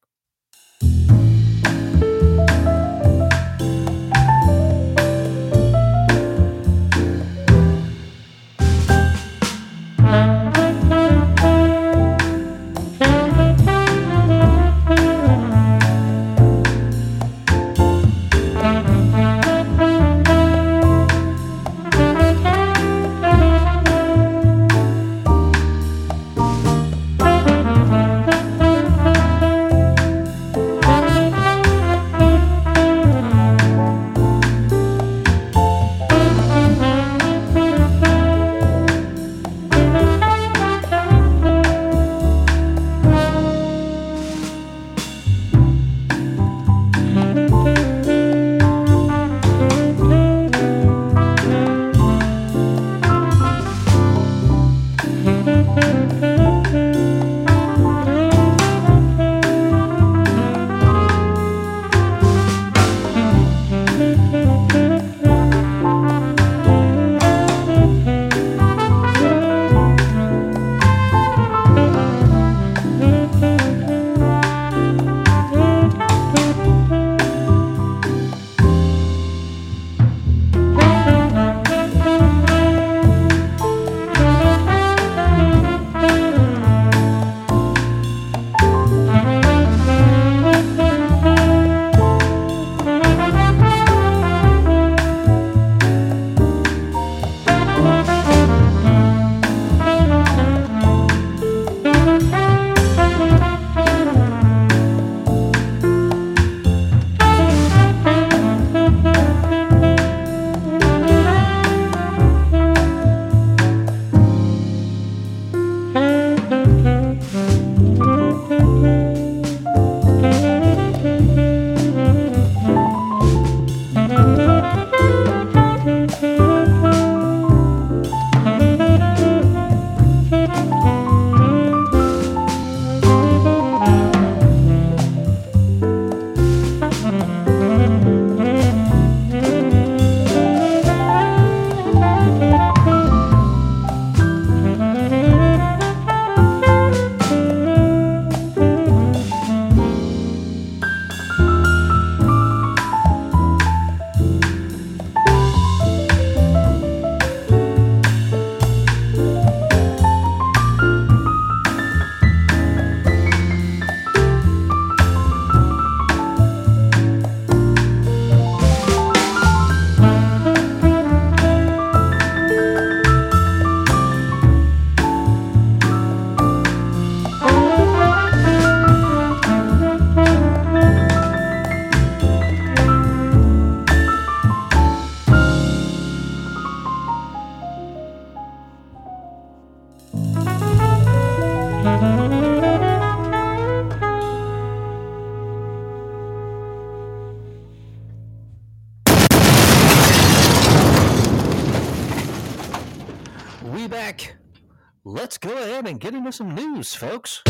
Some news, folks.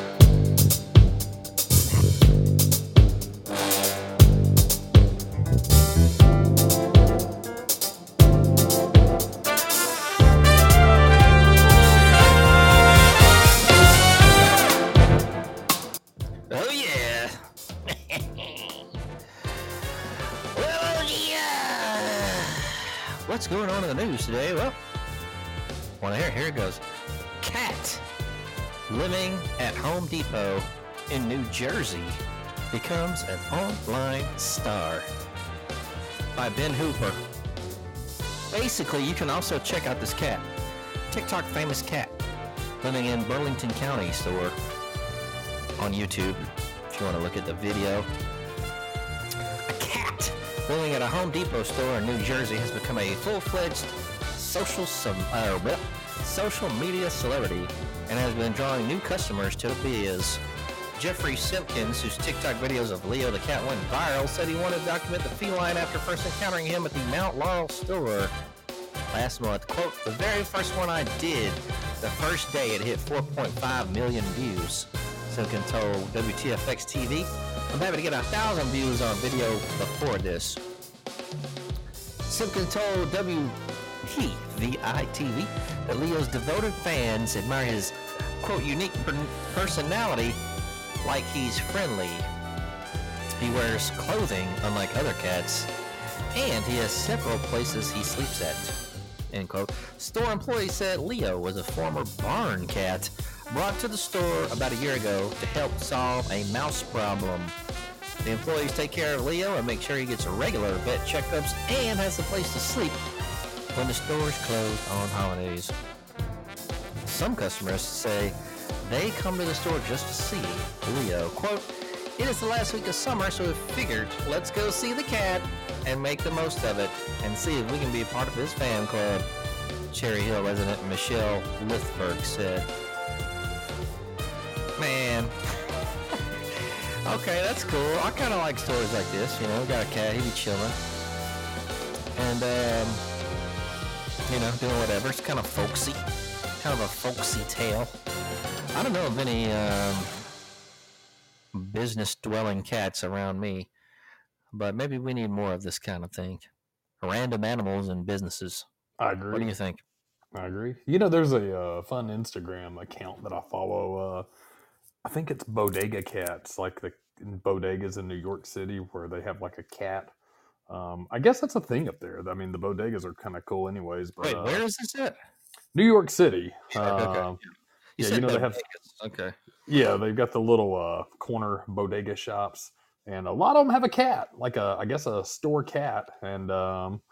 in New Jersey becomes an online star by Ben Hooper. Basically, you can also check out this cat, TikTok famous cat, living in Burlington County store on YouTube if you want to look at the video. A cat living at a Home Depot store in New Jersey has become a full-fledged social some uh, social media celebrity and has been drawing new customers to the biz. Jeffrey Simpkins, whose TikTok videos of Leo the cat went viral, said he wanted to document the feline after first encountering him at the Mount Laurel store last month. Quote, the very first one I did, the first day it hit 4.5 million views. Simpkin told WTFX TV, I'm happy to get a thousand views on video before this. Simpkin told WTVI-TV that Leo's devoted fans admire his, quote, unique per- personality like he's friendly. He wears clothing unlike other cats, and he has several places he sleeps at. End quote. Store employee said Leo was a former barn cat brought to the store about a year ago to help solve a mouse problem. The employees take care of Leo and make sure he gets regular vet checkups and has a place to sleep when the store is closed on holidays. Some customers say they come to the store just to see Leo. Quote, it is the last week of summer, so we figured let's go see the cat and make the most of it and see if we can be a part of his fan club. Cherry Hill resident Michelle Lithberg said. Man. okay, that's cool. I kind of like stories like this. You know, we got a cat, he be chilling. And, um, you know, doing whatever. It's kind of folksy. Kind of a folksy tale. I don't know of any um, business dwelling cats around me, but maybe we need more of this kind of thing. Random animals and businesses. I agree. What do you think? I agree. You know, there's a uh, fun Instagram account that I follow. Uh, I think it's Bodega Cats, like the bodegas in New York City, where they have like a cat. Um, I guess that's a thing up there. I mean, the bodegas are kind of cool, anyways. But Wait, uh, where is this at? New York City. Okay. Um, You yeah, you know they have- Okay. Yeah, they've got the little uh, corner bodega shops, and a lot of them have a cat, like a I guess a store cat, and um,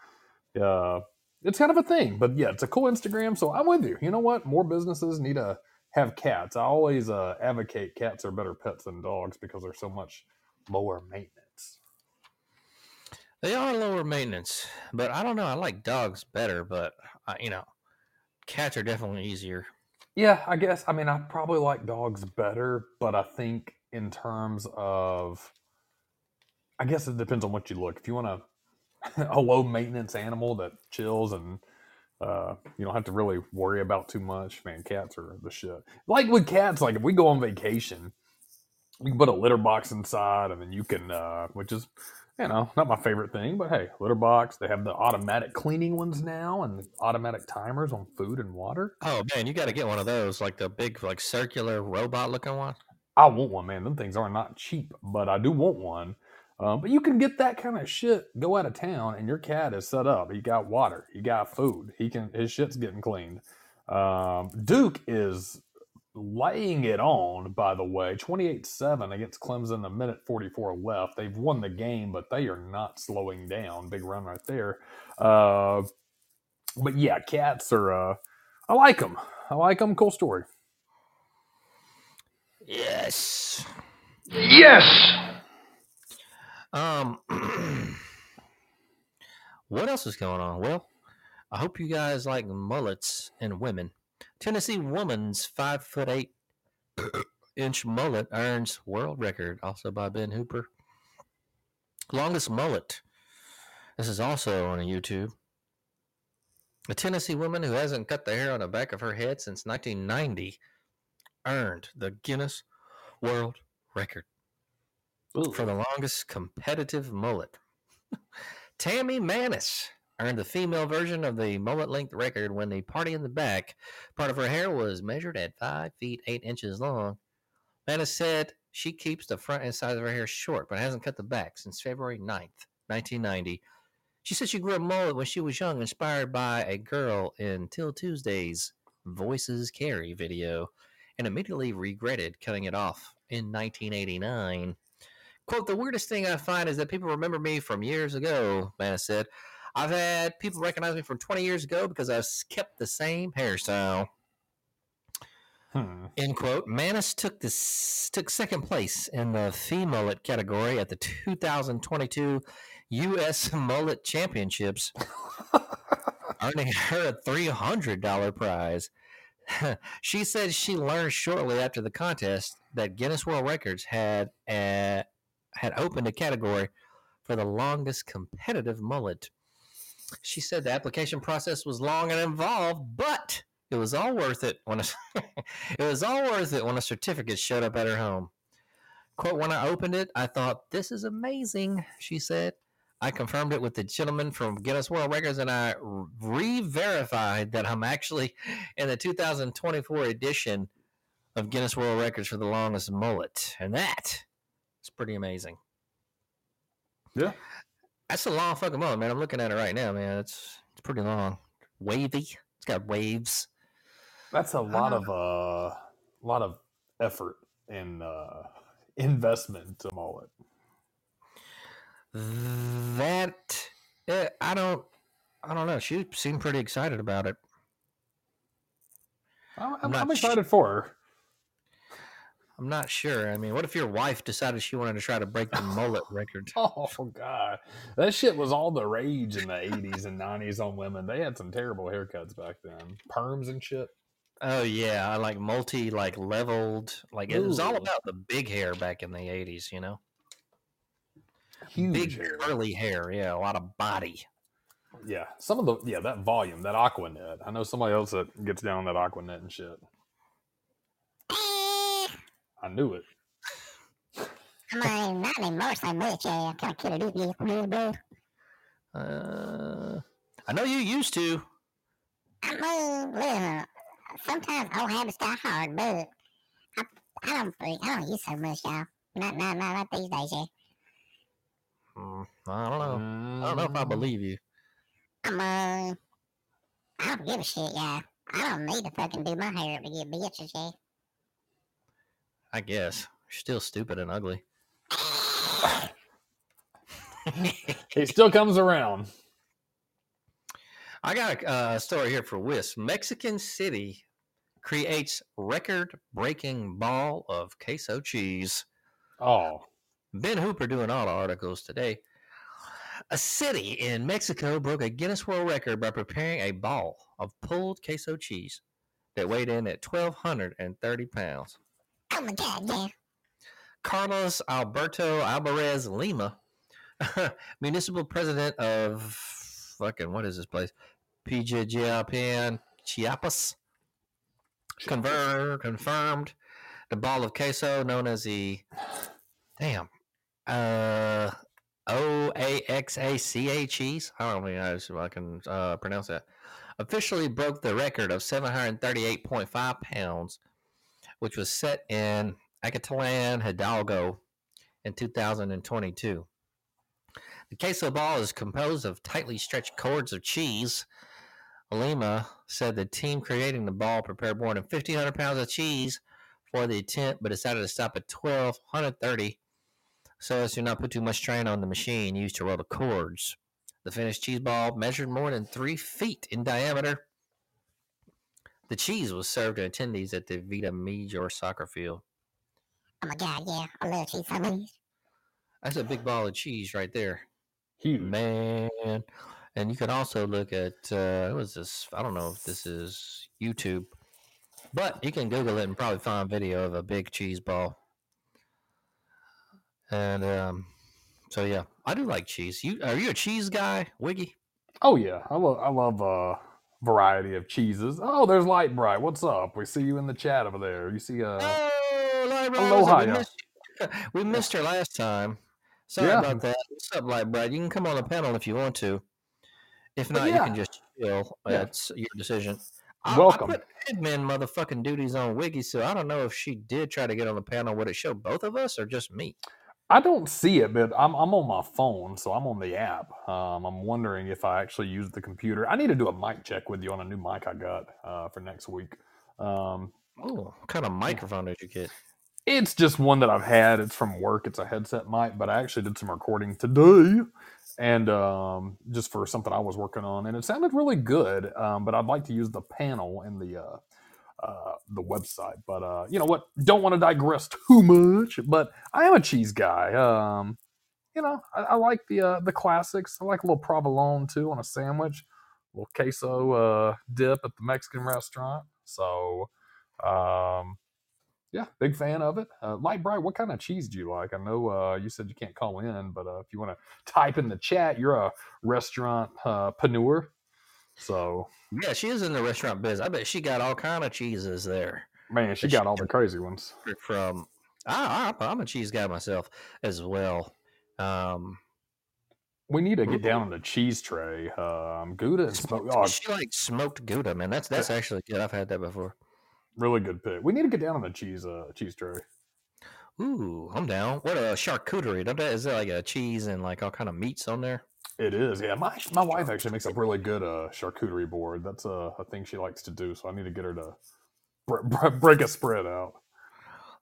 uh, it's kind of a thing. But yeah, it's a cool Instagram. So I'm with you. You know what? More businesses need to have cats. I always uh, advocate cats are better pets than dogs because they're so much lower maintenance. They are lower maintenance, but I don't know. I like dogs better, but uh, you know, cats are definitely easier. Yeah, I guess. I mean, I probably like dogs better, but I think in terms of, I guess it depends on what you look. If you want a, a low maintenance animal that chills and uh, you don't have to really worry about too much, man, cats are the shit. Like with cats, like if we go on vacation, you can put a litter box inside, and then you can, uh, which is, you know, not my favorite thing, but hey, litter box. They have the automatic cleaning ones now, and automatic timers on food and water. Oh man, you got to get one of those, like the big, like circular robot looking one. I want one, man. Them things are not cheap, but I do want one. Um, but you can get that kind of shit. Go out of town, and your cat is set up. He got water. He got food. He can. His shit's getting cleaned. Um, Duke is laying it on. By the way, twenty-eight seven against Clemson. A minute forty-four left. They've won the game, but they are not slowing down. Big run right there. Uh, but yeah, cats are. Uh, I like them. I like them. Cool story. Yes. Yes! Um, what else is going on? Well, I hope you guys like mullets and women. Tennessee woman's five foot eight inch mullet earns world record, also by Ben Hooper. Longest mullet. This is also on YouTube. A Tennessee woman who hasn't cut the hair on the back of her head since 1990 earned the Guinness World Record for the longest competitive mullet. Tammy Manis earned the female version of the mullet length record when the party in the back part of her hair was measured at 5 feet 8 inches long. Manis said she keeps the front and sides of her hair short but hasn't cut the back since February 9th, 1990. She said she grew a mullet when she was young, inspired by a girl in 'Til Tuesday's Voices Carry video, and immediately regretted cutting it off in 1989. Quote, the weirdest thing I find is that people remember me from years ago, Manis said. I've had people recognize me from 20 years ago because I've kept the same hairstyle. Hmm. End quote. Manis took this took second place in the female mullet category at the 2022 U.S. Mullet Championships, earning her a $300 prize. she said she learned shortly after the contest that Guinness World Records had uh, had opened a category for the longest competitive mullet. She said the application process was long and involved, but it was all worth it when a, it was all worth it when a certificate showed up at her home. Quote, when I opened it, I thought, this is amazing, she said. I confirmed it with the gentleman from Guinness World Records and I re verified that I'm actually in the 2024 edition of Guinness World Records for the longest mullet. And that is pretty amazing. Yeah. That's a long fucking mullet, man. I'm looking at it right now, man. It's it's pretty long. Wavy. It's got waves. That's a lot of uh, lot of effort and uh, investment into mullet. That eh, I don't I don't know. She seemed pretty excited about it. I'm, I'm I'm, not I'm excited for her. I'm not sure. I mean, what if your wife decided she wanted to try to break the mullet record? Oh god, that shit was all the rage in the '80s and '90s on women. They had some terrible haircuts back then, perms and shit. Oh yeah, I like multi like leveled like it was all about the big hair back in the 80s, you know. Huge big hair. curly hair, yeah, a lot of body. Yeah, some of the yeah that volume, that Aquanet. I know somebody else that gets down that Aquanet and shit. I knew it. I mean, not anymore so much. Yeah, I kind of cut it up yeah, a. Uh I know you used to. I mean, listen, sometimes old habits die hard, but I, I don't think, I don't use so much, y'all. Not, not, not, not these days, yeah. Mm, I don't know. I don't know if I Mm, believe you. I'm, uh, I don't give a shit, y'all. I don't need to fucking do my hair up to get bitches, yeah. I guess. You're still stupid and ugly. He still comes around. I got a uh, story here for Whis. Mexican City creates record-breaking ball of queso cheese. Oh, Ben Hooper doing all the articles today. A city in Mexico broke a Guinness World Record by preparing a ball of pulled queso cheese that weighed in at 1,230 pounds. Oh my god, yeah. Carlos Alberto Alvarez Lima, municipal president of fucking what is this place? PJJPN Chiapas, conver- confirmed the ball of queso known as the damn uh O A X A C A cheese. I don't even know if I can uh, pronounce that. Officially broke the record of 738.5 pounds, which was set in Acatlan, Hidalgo in 2022. The queso ball is composed of tightly stretched cords of cheese. Lima said the team creating the ball prepared more than 1,500 pounds of cheese for the attempt, but decided to stop at 1,230 so as to not put too much strain on the machine used to roll the cords. The finished cheese ball measured more than three feet in diameter. The cheese was served to attendees at the Vita Major soccer field. Oh my god, yeah. I love cheese sandwiches. That's a big ball of cheese right there. huge. Man. And you can also look at uh, what was this? I don't know if this is YouTube, but you can Google it and probably find video of a big cheese ball. And um, so yeah, I do like cheese. You are you a cheese guy, Wiggy? Oh yeah, I love I love uh variety of cheeses. Oh, there's Light Bright. What's up? We see you in the chat over there. You see uh Oh, Light Bright, aloha, we missed, we missed her last time. Sorry Yeah. about that. What's up, Light Bright? You can come on the panel if you want to. If not, you can just chill. Yeah. It's your decision. I, Welcome. I put admin motherfucking duties on Wiggy, so I don't know if she did try to get on the panel. Would it show both of us or just me? I don't see it, but I'm I'm on my phone, so I'm on the app. Um, I'm wondering if I actually use the computer. I need to do a mic check with you on a new mic I got uh, for next week. Um, Oh, what kind of microphone did you get? it's just one that I've had. It's from work. It's a headset mic, but I actually did some recording today, and um, just for something I was working on, and it sounded really good. Um, but I'd like to use the panel in the uh, uh, the website. But uh, you know what? Don't want to digress too much. But I am a cheese guy. Um, you know, I, I like the uh, the classics. I like a little provolone too on a sandwich, a little queso uh, dip at the Mexican restaurant. So. Um, yeah, big fan of it. Uh, Light Bright, what kind of cheese do you like? I know uh, you said you can't call in, but uh, if you want to type in the chat, you're a restaurant uh, paneur. So, Yeah, she is in the restaurant biz. I bet she got all kind of cheeses there. man, she But she got all the crazy ones. From I, I, I'm a cheese guy myself as well. Um, We need to get down on the cheese tray. Um, Gouda and smoke. Oh, she like smoked Gouda, man. That's that's actually good. I've had that before. really good pick. We need to get down on the cheese uh, cheese tray. Ooh, I'm down. What a charcuterie! Don't that is that like a cheese and like all kind of meats on there? It is, yeah. My my wife actually makes a really good uh, charcuterie board. That's a, a thing she likes to do. So I need to get her to br- br- break a spread out.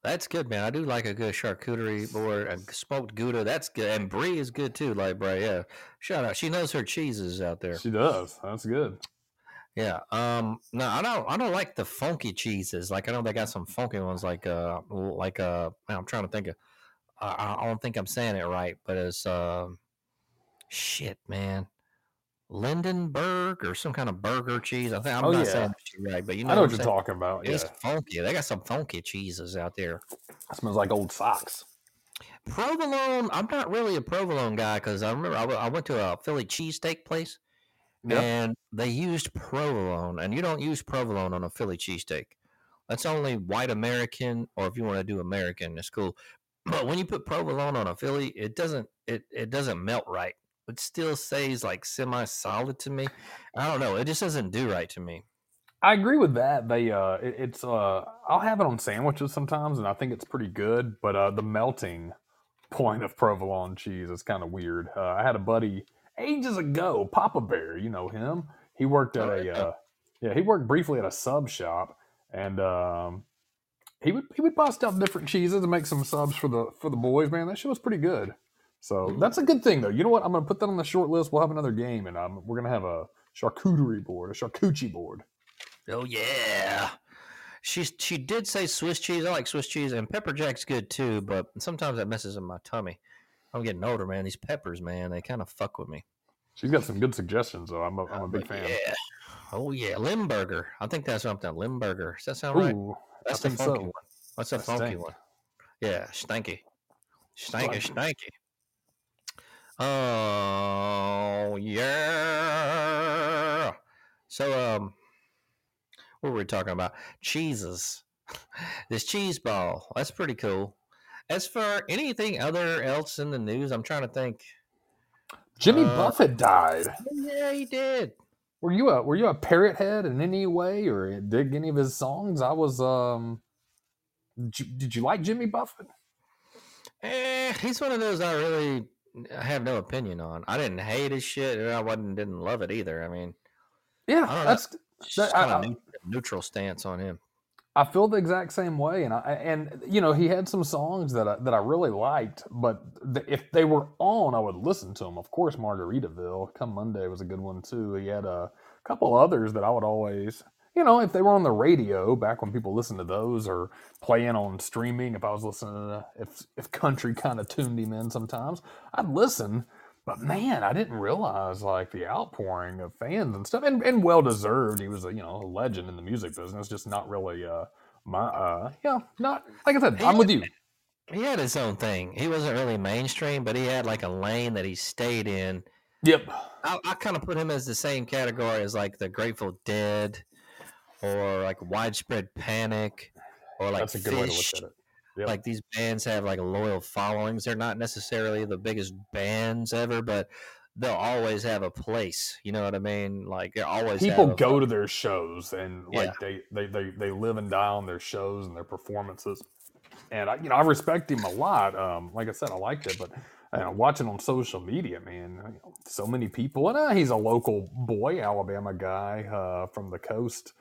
That's good, man. I do like a good charcuterie board, a smoked Gouda. That's good, and brie is good too. Like brie, yeah. Shout out, she knows her cheeses out there. She does. That's good. Yeah. Um. No, I don't. I don't like the funky cheeses. Like I know they got some funky ones. Like uh, like uh. I'm trying to think of. I, I don't think I'm saying it right, but it's um. Shit, man. Lindenberg or some kind of burger cheese. I think I'm Oh, not yeah. saying it right, but you know, I know what what you're saying? talking about. Yeah, It's funky. They got some funky cheeses out there. That smells like old socks. Provolone. I'm not really a provolone guy because I remember I, w- I went to a Philly cheesesteak place Yep. and they used provolone, and you don't use provolone on a Philly cheesesteak. That's only white American, or if you want to do American, it's cool. But when you put provolone on a Philly, it doesn't it it doesn't melt right. It still stays like semi solid to me. I don't know. It just doesn't do right to me. I agree with that. They uh, it, it's uh, I'll have it on sandwiches sometimes, and I think it's pretty good. But uh, the melting point of provolone cheese is kind of weird. Uh, I had a buddy ages ago, Papa Bear. You know him. He worked at Oh, a uh, yeah, he worked briefly at a sub shop, and um, he would he would bust out different cheeses and make some subs for the for the boys. Man, that shit was pretty good. So Mhm. that's a good thing, though. You know what? I'm gonna put that on the short list. We'll have another game, and um, we're gonna have a charcuterie board, a charcuterie board. Oh yeah. She she did say Swiss cheese. I like Swiss cheese and pepper jack's good too, but sometimes that messes with my tummy. I'm getting older, man. These peppers, man, they kind of fuck with me. She's got some good suggestions, though. I'm a, I'm a big fan. Yeah. Oh yeah, Limburger. I think that's something. Limburger. Does that sound right? That's I the funky so. one. What's the funky stink. one? Yeah, stanky. Stanky, Stanky. Oh yeah. So um what were we talking about? Cheeses. this cheese ball. That's pretty cool. As for anything other else in the news, I'm trying to think. Jimmy Uh, Buffett died. Yeah, he did. Were you a were you a parrot head in any way, or dig any of his songs? I was. um Did you, did you like Jimmy Buffett? Eh, he's one of those I really have no opinion on. I didn't hate his shit, and I wasn't didn't love it either. I mean, Yeah, I that's. I- kind I- of neutral stance on him. I feel the exact same way, and I and you know he had some songs that I, that I really liked, but th- if they were on, I would listen to them. Of course, Margaritaville, Come Monday was a good one too. He had a couple others that I would always, you know, if they were on the radio back when people listened to those, or playing on streaming. If I was listening to if if country kind of tuned him in, sometimes I'd listen. But man, I didn't realize like the outpouring of fans and stuff, and, and well deserved. He was a you know a legend in the music business, just not really uh my uh yeah not like I said. I'm with you. He had his own thing. He wasn't really mainstream, but he had like a lane that he stayed in. Yep. I, I kind of put him as the same category as like the Grateful Dead, or like Widespread Panic, or like That's a good way to Fish. look at it. Yep. Like these bands have like loyal followings. They're not necessarily the biggest bands ever, but they'll always have a place. You know what I mean? Like they always People go to their shows and like Yeah. they, they they they live and die on their shows and their performances. And I, you know, I respect him a lot. Um, like I said, I liked it, but you know, watching on social media, man, you know, so many people, and uh, he's a local boy, Alabama guy uh, from the coast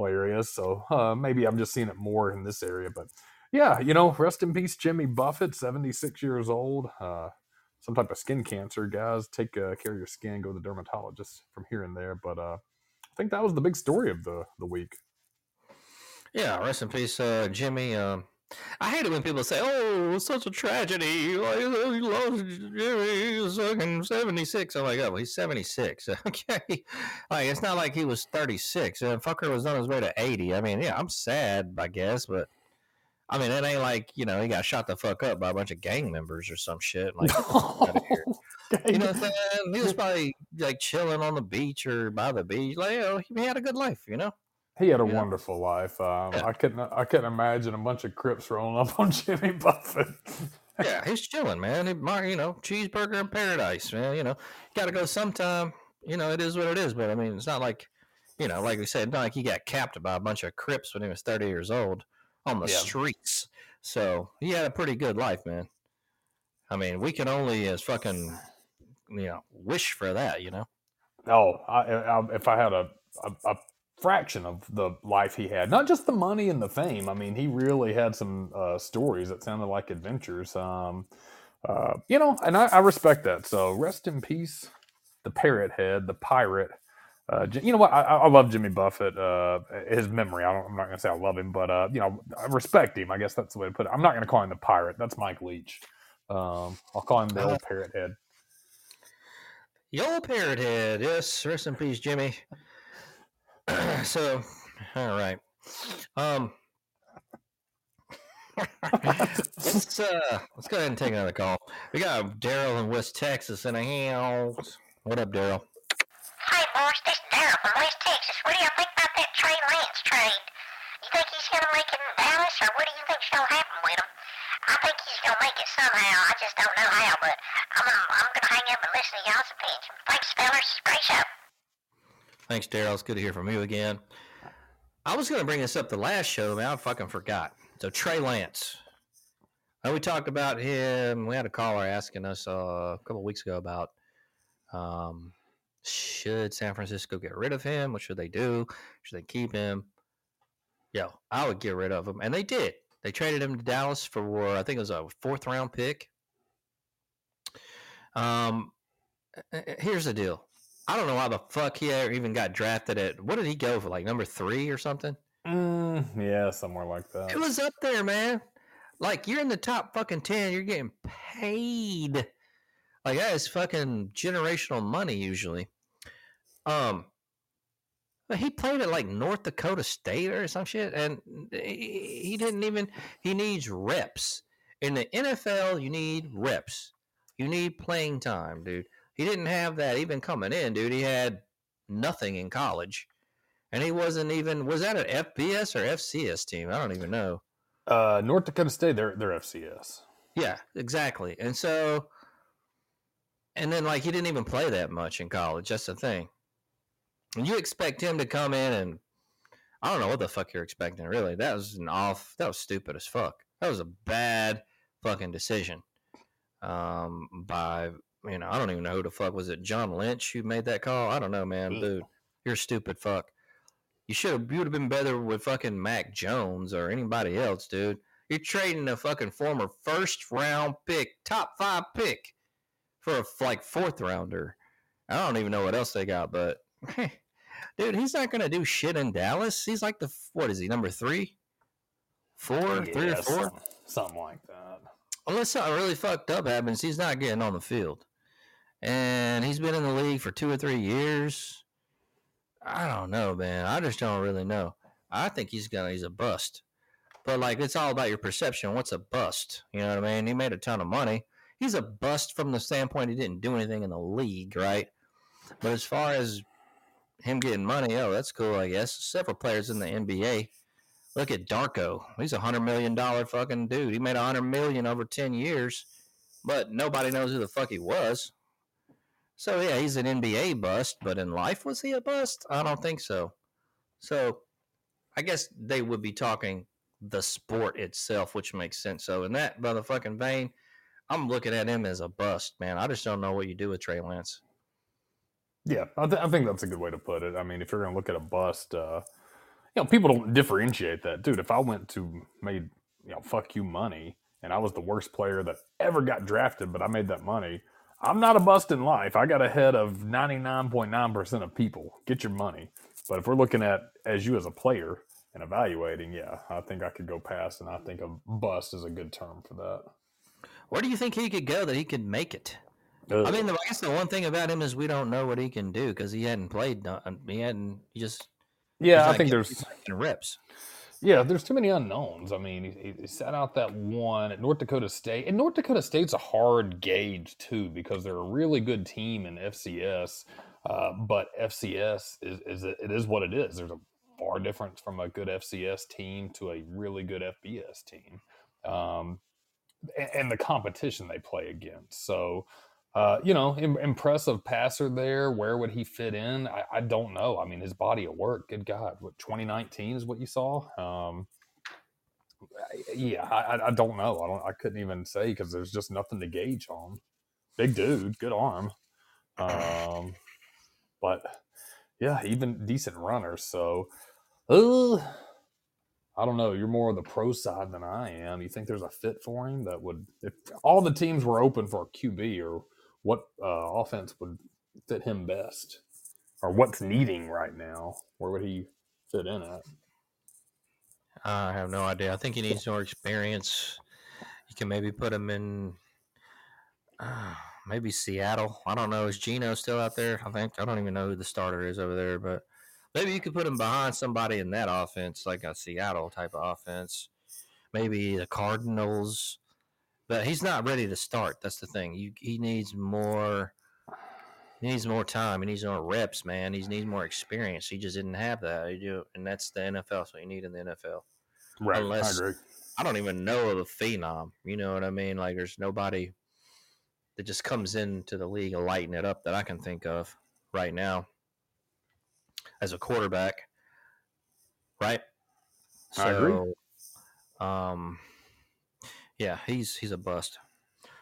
area. So uh, maybe I'm just seeing it more in this area. But yeah, you know, rest in peace, Jimmy Buffett, 76 years old. Uh, some type of skin cancer, guys. Take uh, care of your skin. Go to the dermatologist from here and there. But uh, I think that was the big story of the the week. Yeah, rest in peace, uh, Jimmy. Um, I hate it when people say, "Oh, such a tragedy. Like, he lost. He's fucking seventy six. I'm like, "Oh, well, he's seventy six. Okay, like it's not like he was thirty six. And fucker was on his way to eighty. I mean, yeah, I'm sad, I guess, but I mean, it ain't like you know he got shot the fuck up by a bunch of gang members or some shit. Like, you know what I'm saying? He was probably like chilling on the beach or by the beach. Like, you know, he had a good life, you know. He had a Yeah. wonderful life. Um, Yeah. I couldn't I couldn't imagine a bunch of Crips rolling up on Jimmy Buffett. yeah, he's chilling, man. He, you know, cheeseburger in paradise, man. You know, got to go sometime. You know, it is what it is. But I mean, it's not like, you know, like we said, not like he got capped by a bunch of Crips when he was thirty years old on the Yeah. streets. So he had a pretty good life, man. I mean, we can only as fucking, you know, wish for that. You know. Oh, I, I, if I had a, a, a fraction of the life he had, not just the money and the fame. I mean, he really had some uh, stories that sounded like adventures. Um, uh, you know, and I, I respect that. So rest in peace, the parrot head, the pirate. Uh, you know what? I, I love Jimmy Buffett. Uh, his memory. I don't, I'm not gonna say I love him, but uh, you know, I respect him. I guess that's the way to put it. I'm not gonna call him the pirate. That's Mike Leach. Um, I'll call him the old parrot head. Yo, parrot head. Yes, rest in peace, Jimmy. so, all right. Um, let's uh, let's go ahead and take another call. We got Daryl in West Texas in a house. What up, Daryl? Hey, boys, this is Daryl from West Texas. What do y'all think about that Trey Lance trade? You think he's gonna make it in Dallas, or what do you think's gonna happen with him? I think he's gonna make it somehow. I just don't know how, but I'm gonna, I'm gonna hang up and listen to y'all's opinion. Thanks, fellas. Great show. Thanks, Daryl. It's good to hear from you again. I was going to bring this up the last show, man. I fucking forgot. So Trey Lance. Uh, we talked about him. We had a caller asking us uh, a couple weeks ago about um, should San Francisco get rid of him? What should they do? Should they keep him? Yo, I would get rid of him, and they did. They traded him to Dallas for I think it was a fourth round pick. Um, here's the deal. I don't know why the fuck he ever even got drafted at. What did he go for? Like number three or something? Mm, yeah, somewhere like that. It was up there, man. Like you're in the top fucking ten. You're getting paid. Like that is fucking generational money usually. Um, but he played at like North Dakota State or some shit, and he he didn't even. He needs reps in the NFL. You need reps. You need playing time, dude. He didn't have that even coming in, dude. He had nothing in college, and he wasn't even. Was that an FBS or FCS team? I don't even know. Uh, North Dakota State, they're they're FCS. Yeah, exactly. And so, and then like he didn't even play that much in college. That's the thing. And you expect him to come in and I don't know what the fuck you're expecting. Really, that was an off. That was stupid as fuck. That was a bad fucking decision. Um, by you know, I don't even know who the fuck was it. John Lynch who made that call. I don't know, man, Mm. dude. You're a stupid fuck. You should have. You would have been better with fucking Mac Jones or anybody else, dude. You're trading a fucking former first round pick, top five pick, for a like fourth rounder. I don't even know what else they got, but dude, he's not gonna do shit in Dallas. He's like the what is he number three, four, three or Yeah, four? Something like that. Unless something really fucked up happens, he's not getting on the field. And he's been in the league for two or three years. I don't know, man. I just don't really know. I think he's gonna he's a bust. But like it's all about your perception. What's a bust? You know what I mean? He made a ton of money. He's a bust from the standpoint he didn't do anything in the league, right? But as far as him getting money, oh, that's cool, I guess. Several players in the NBA. Look at Darko. He's a hundred million dollar fucking dude. He made a hundred million over ten years, but nobody knows who the fuck he was. So yeah, he's an NBA bust, but in life was he a bust? I don't think so. So I guess they would be talking the sport itself, which makes sense. So in that motherfucking vein, I'm looking at him as a bust, man. I just don't know what you do with Trey Lance. Yeah, I, th- I think that's a good way to put it. I mean, if you're going to look at a bust, uh, you know, people don't differentiate that, dude. If I went to made you know fuck you money and I was the worst player that ever got drafted, but I made that money, I'm not a bust in life. I got ahead of 99.9% of people. Get your money. But if we're looking at as you as a player and evaluating, yeah, I think I could go past, and I think a bust is a good term for that. Where do you think he could go that he could make it? Ugh. I mean, the, I guess the one thing about him is we don't know what he can do because he hadn't played. no- He hadn't. He just. yeah, I think there's he's not getting reps. Yeah, there's too many unknowns. I mean, he, he sat out that one at North Dakota State, and North Dakota State's a hard gauge too because they're a really good team in FCS, uh, but FCS is, is it is what it is. There's a far difference from a good FCS team to a really good FBS team, um, and, and the competition they play against. So. Uh, you know, im- impressive passer there. Where would he fit in? I, I don't know. I mean, his body of work. Good God, what 2019 is what you saw. Um, yeah, I, I- don't know. I don't. I couldn't even say because there's just nothing to gauge on. Big dude, good arm. Um, but yeah, even decent runner. So, uh, I don't know. You're more of the pro side than I am. You think there's a fit for him that would, if all the teams were open for a QB or what uh, offense would fit him best, or what's needing right now? Where would he fit in at? I have no idea. I think he needs more experience. You can maybe put him in. Uh, maybe Seattle. I don't know. Is Geno still out there? I think I don't even know who the starter is over there, but maybe you could put him behind somebody in that offense, like a Seattle type of offense. Maybe the Cardinals. But he's not ready to start. That's the thing. You, he needs more. He needs more time. He needs more reps, man. He needs more experience. He just didn't have that. You do, and that's the NFL. So you need in the NFL. Right, Unless- I agree. I don't even know of a phenom. You know what I mean? Like there's nobody that just comes into the league and lighten it up that I can think of right now as a quarterback. Right? I agree. Um yeah, he's he's a bust.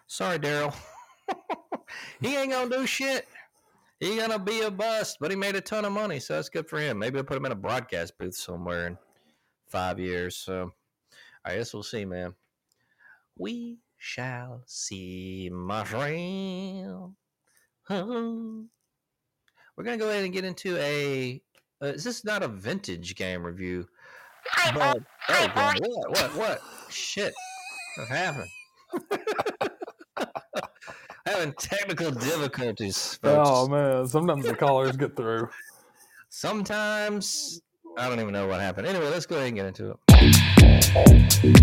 Sorry, Daryl. he ain't gonna do shit. He gonna be a bust, but he made a ton of money, so that's good for him. Maybe I'll put him in a broadcast booth somewhere in five years. So I guess we'll see, man. We shall see, my friend. We're gonna go ahead and get into a. Uh, is this not a vintage game review? But oh, God, what, what, what? Shit, what happened? Having technical difficulties, folks. Oh man, sometimes the callers get through. Sometimes I don't even know what happened. Anyway, let's go ahead and get into it.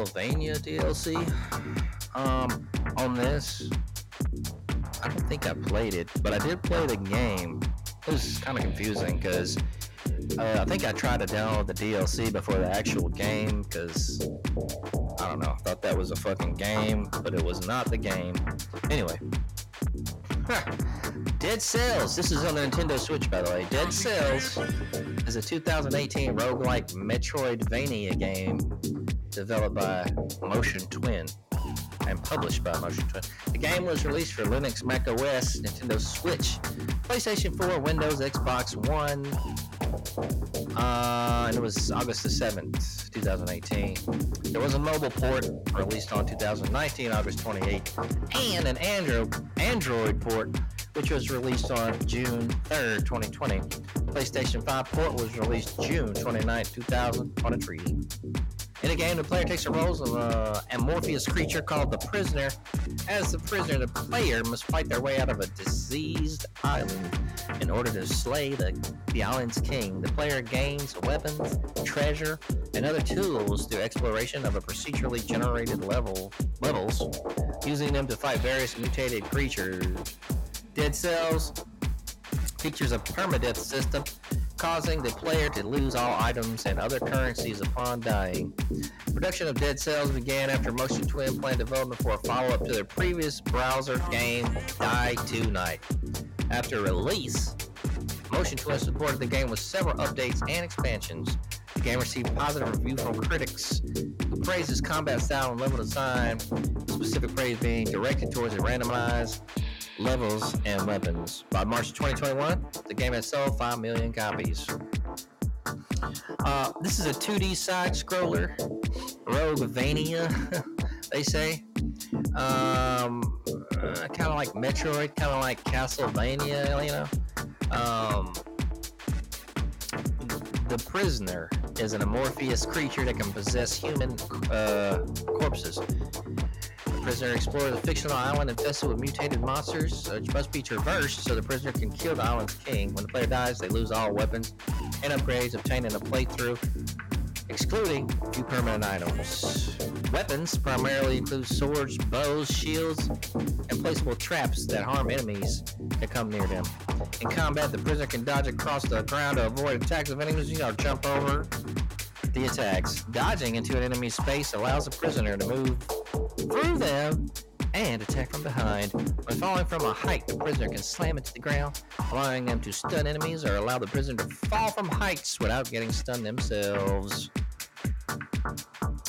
Castlevania DLC um, on this. I don't think I played it, but I did play the game. It was kind of confusing because uh, I think I tried to download the DLC before the actual game because I don't know. I thought that was a fucking game, but it was not the game. Anyway. Dead Cells. This is on the Nintendo Switch, by the way. Dead Cells is a 2018 roguelike Metroidvania game developed by Motion Twin and published by Motion Twin. The game was released for Linux, Mac OS, Nintendo Switch, PlayStation 4, Windows, Xbox One, uh, and it was August the 7th, 2018. There was a mobile port released on 2019, August 28th, and an Android Android port which was released on June 3rd, 2020. PlayStation 5 port was released June 29, 2023. In the game, the player takes the roles of a amorphous creature called the Prisoner. As the prisoner, the player must fight their way out of a diseased island in order to slay the, the island's king. The player gains weapons, treasure, and other tools through exploration of a procedurally generated level levels, using them to fight various mutated creatures. Dead Cells features a permadeath system, causing the player to lose all items and other currencies upon dying. Production of Dead Cells began after Motion Twin planned development for a follow-up to their previous browser game, Die Tonight. After release, Motion Twin supported the game with several updates and expansions. The game received positive reviews from critics who praised its combat style and level design, specific praise being directed towards a randomized levels and weapons. By March 2021, the game has sold 5 million copies. Uh, this is a 2D side scroller, Roguevania, they say. Um, uh, kind of like Metroid, kind of like Castlevania, you know. Um, the prisoner is an amorphous creature that can possess human uh, corpses. The prisoner explores a fictional island infested with mutated monsters, which must be traversed so the prisoner can kill the island's king. When the player dies, they lose all weapons and upgrades obtained in a playthrough, excluding few permanent items. Weapons primarily include swords, bows, shields, and placeable traps that harm enemies that come near them. In combat, the prisoner can dodge across the ground to avoid attacks of enemies, know, jump over the attacks. Dodging into an enemy's space allows the prisoner to move through them and attack from behind. When falling from a height, the prisoner can slam into the ground, allowing them to stun enemies or allow the prisoner to fall from heights without getting stunned themselves.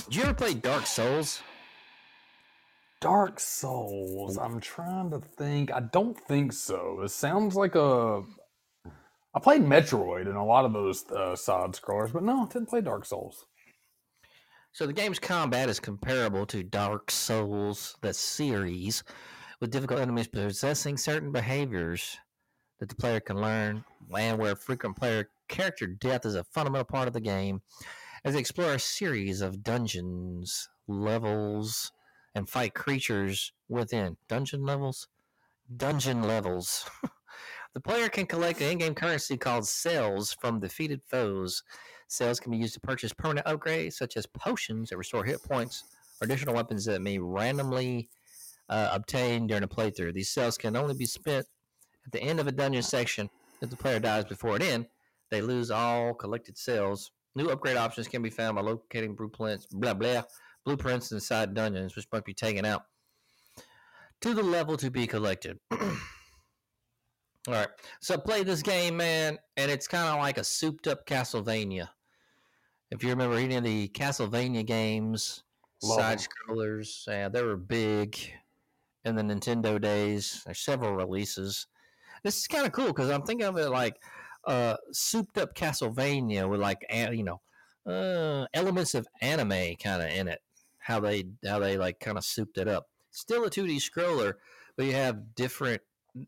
Did you ever play Dark Souls? Dark Souls. I'm trying to think. I don't think so. It sounds like a. I played Metroid and a lot of those uh, side scrollers, but no, I didn't play Dark Souls. So the game's combat is comparable to Dark Souls, the series, with difficult enemies possessing certain behaviors that the player can learn, and where frequent player character death is a fundamental part of the game, as they explore a series of dungeons, levels, and fight creatures within dungeon levels. Dungeon levels. the player can collect an in-game currency called cells from defeated foes. Cells can be used to purchase permanent upgrades, such as potions that restore hit points or additional weapons that may randomly uh, during a playthrough. These cells can only be spent at the end of a dungeon section. If the player dies before it ends, they lose all collected cells. New upgrade options can be found by locating blueprints, blah blah, blueprints inside dungeons, which must be taken out to the level to be collected. All right, so play this game, man, and it's kind of like a souped-up Castlevania. If you remember any of the Castlevania games, Love side scrollers, yeah, they were big in the Nintendo days. There's several releases. This is kind of cool because I'm thinking of it like uh, souped up Castlevania with like you know uh, elements of anime kind of in it. How they how they like kind of souped it up. Still a 2D scroller, but you have different.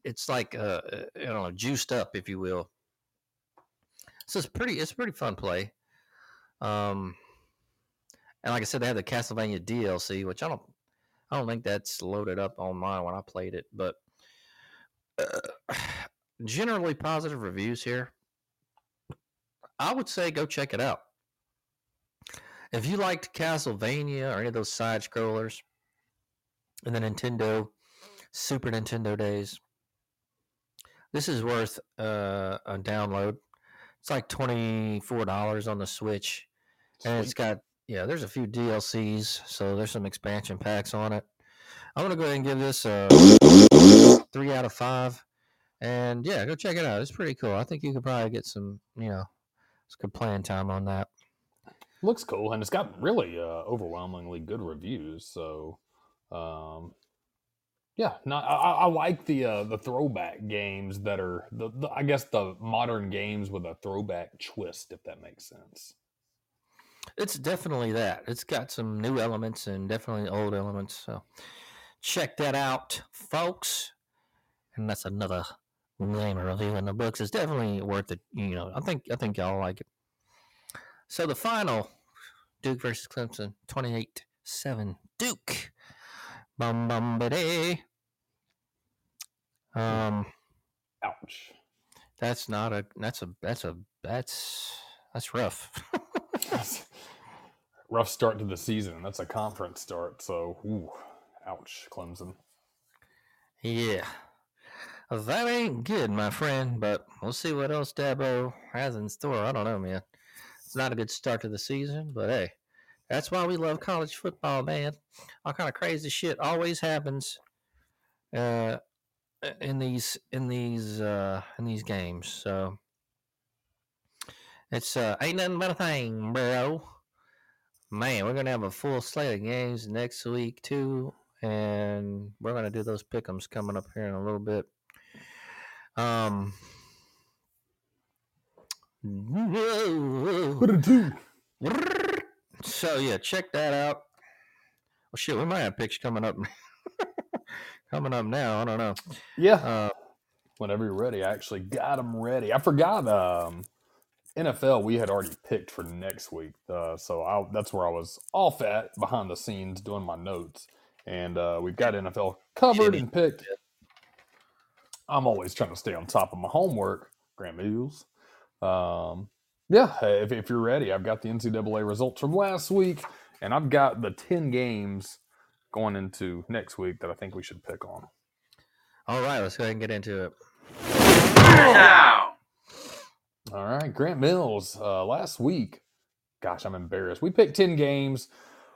It's like uh, uh, you know juiced up, if you will. So it's pretty. It's a pretty fun play. Um, and like I said, they have the Castlevania DLC, which I don't. I don't think that's loaded up on mine when I played it, but uh, generally positive reviews here. I would say go check it out. If you liked Castlevania or any of those side scrollers in the Nintendo, Super Nintendo days, this is worth uh, a download. It's like twenty four dollars on the Switch, and it's got yeah. There's a few DLCs, so there's some expansion packs on it. I'm gonna go ahead and give this a three out of five, and yeah, go check it out. It's pretty cool. I think you could probably get some you know some good playing time on that. looks cool, and it's got really uh, overwhelmingly good reviews. So, um, yeah, no, I, I like the uh, the throwback games that are the, the I guess the modern games with a throwback twist, if that makes sense. It's definitely that. It's got some new elements and definitely old elements. So check that out, folks. And that's another game review in the books. It's definitely worth it. You know, I think I think y'all like it. So the final Duke versus Clemson, 28-7. Duke. Bum bum ba Um Ouch. that's not a that's a that's a that's that's rough. Rough start to the season. That's a conference start. So, ooh, ouch, Clemson. Yeah. That ain't good, my friend, but we'll see what else Dabo has in store. I don't know, man. It's not a good start to the season, but hey, that's why we love college football, man. All kind of crazy shit always happens uh, in these in these uh, in these games. So it's uh, ain't nothing but a thing, bro. Man, we're gonna have a full slate of games next week too, and we're gonna do those pickums coming up here in a little bit. Um. What a do? So yeah, check that out. Well, shit, we might have picks coming up. coming up now. I don't know. Yeah. Uh, Whenever you're ready, I actually got them ready. I forgot um, NFL we had already picked for next week. Uh, so I, that's where I was off at behind the scenes doing my notes. And uh, we've got NFL covered Shitty. and picked. I'm always trying to stay on top of my homework, Grant Mules. Um, yeah, if, if you're ready, I've got the NCAA results from last week, and I've got the 10 games going into next week that I think we should pick on. all right, let's go ahead and get into it. All right, Grant Mills. Uh, last week, gosh, I'm embarrassed. We picked ten games,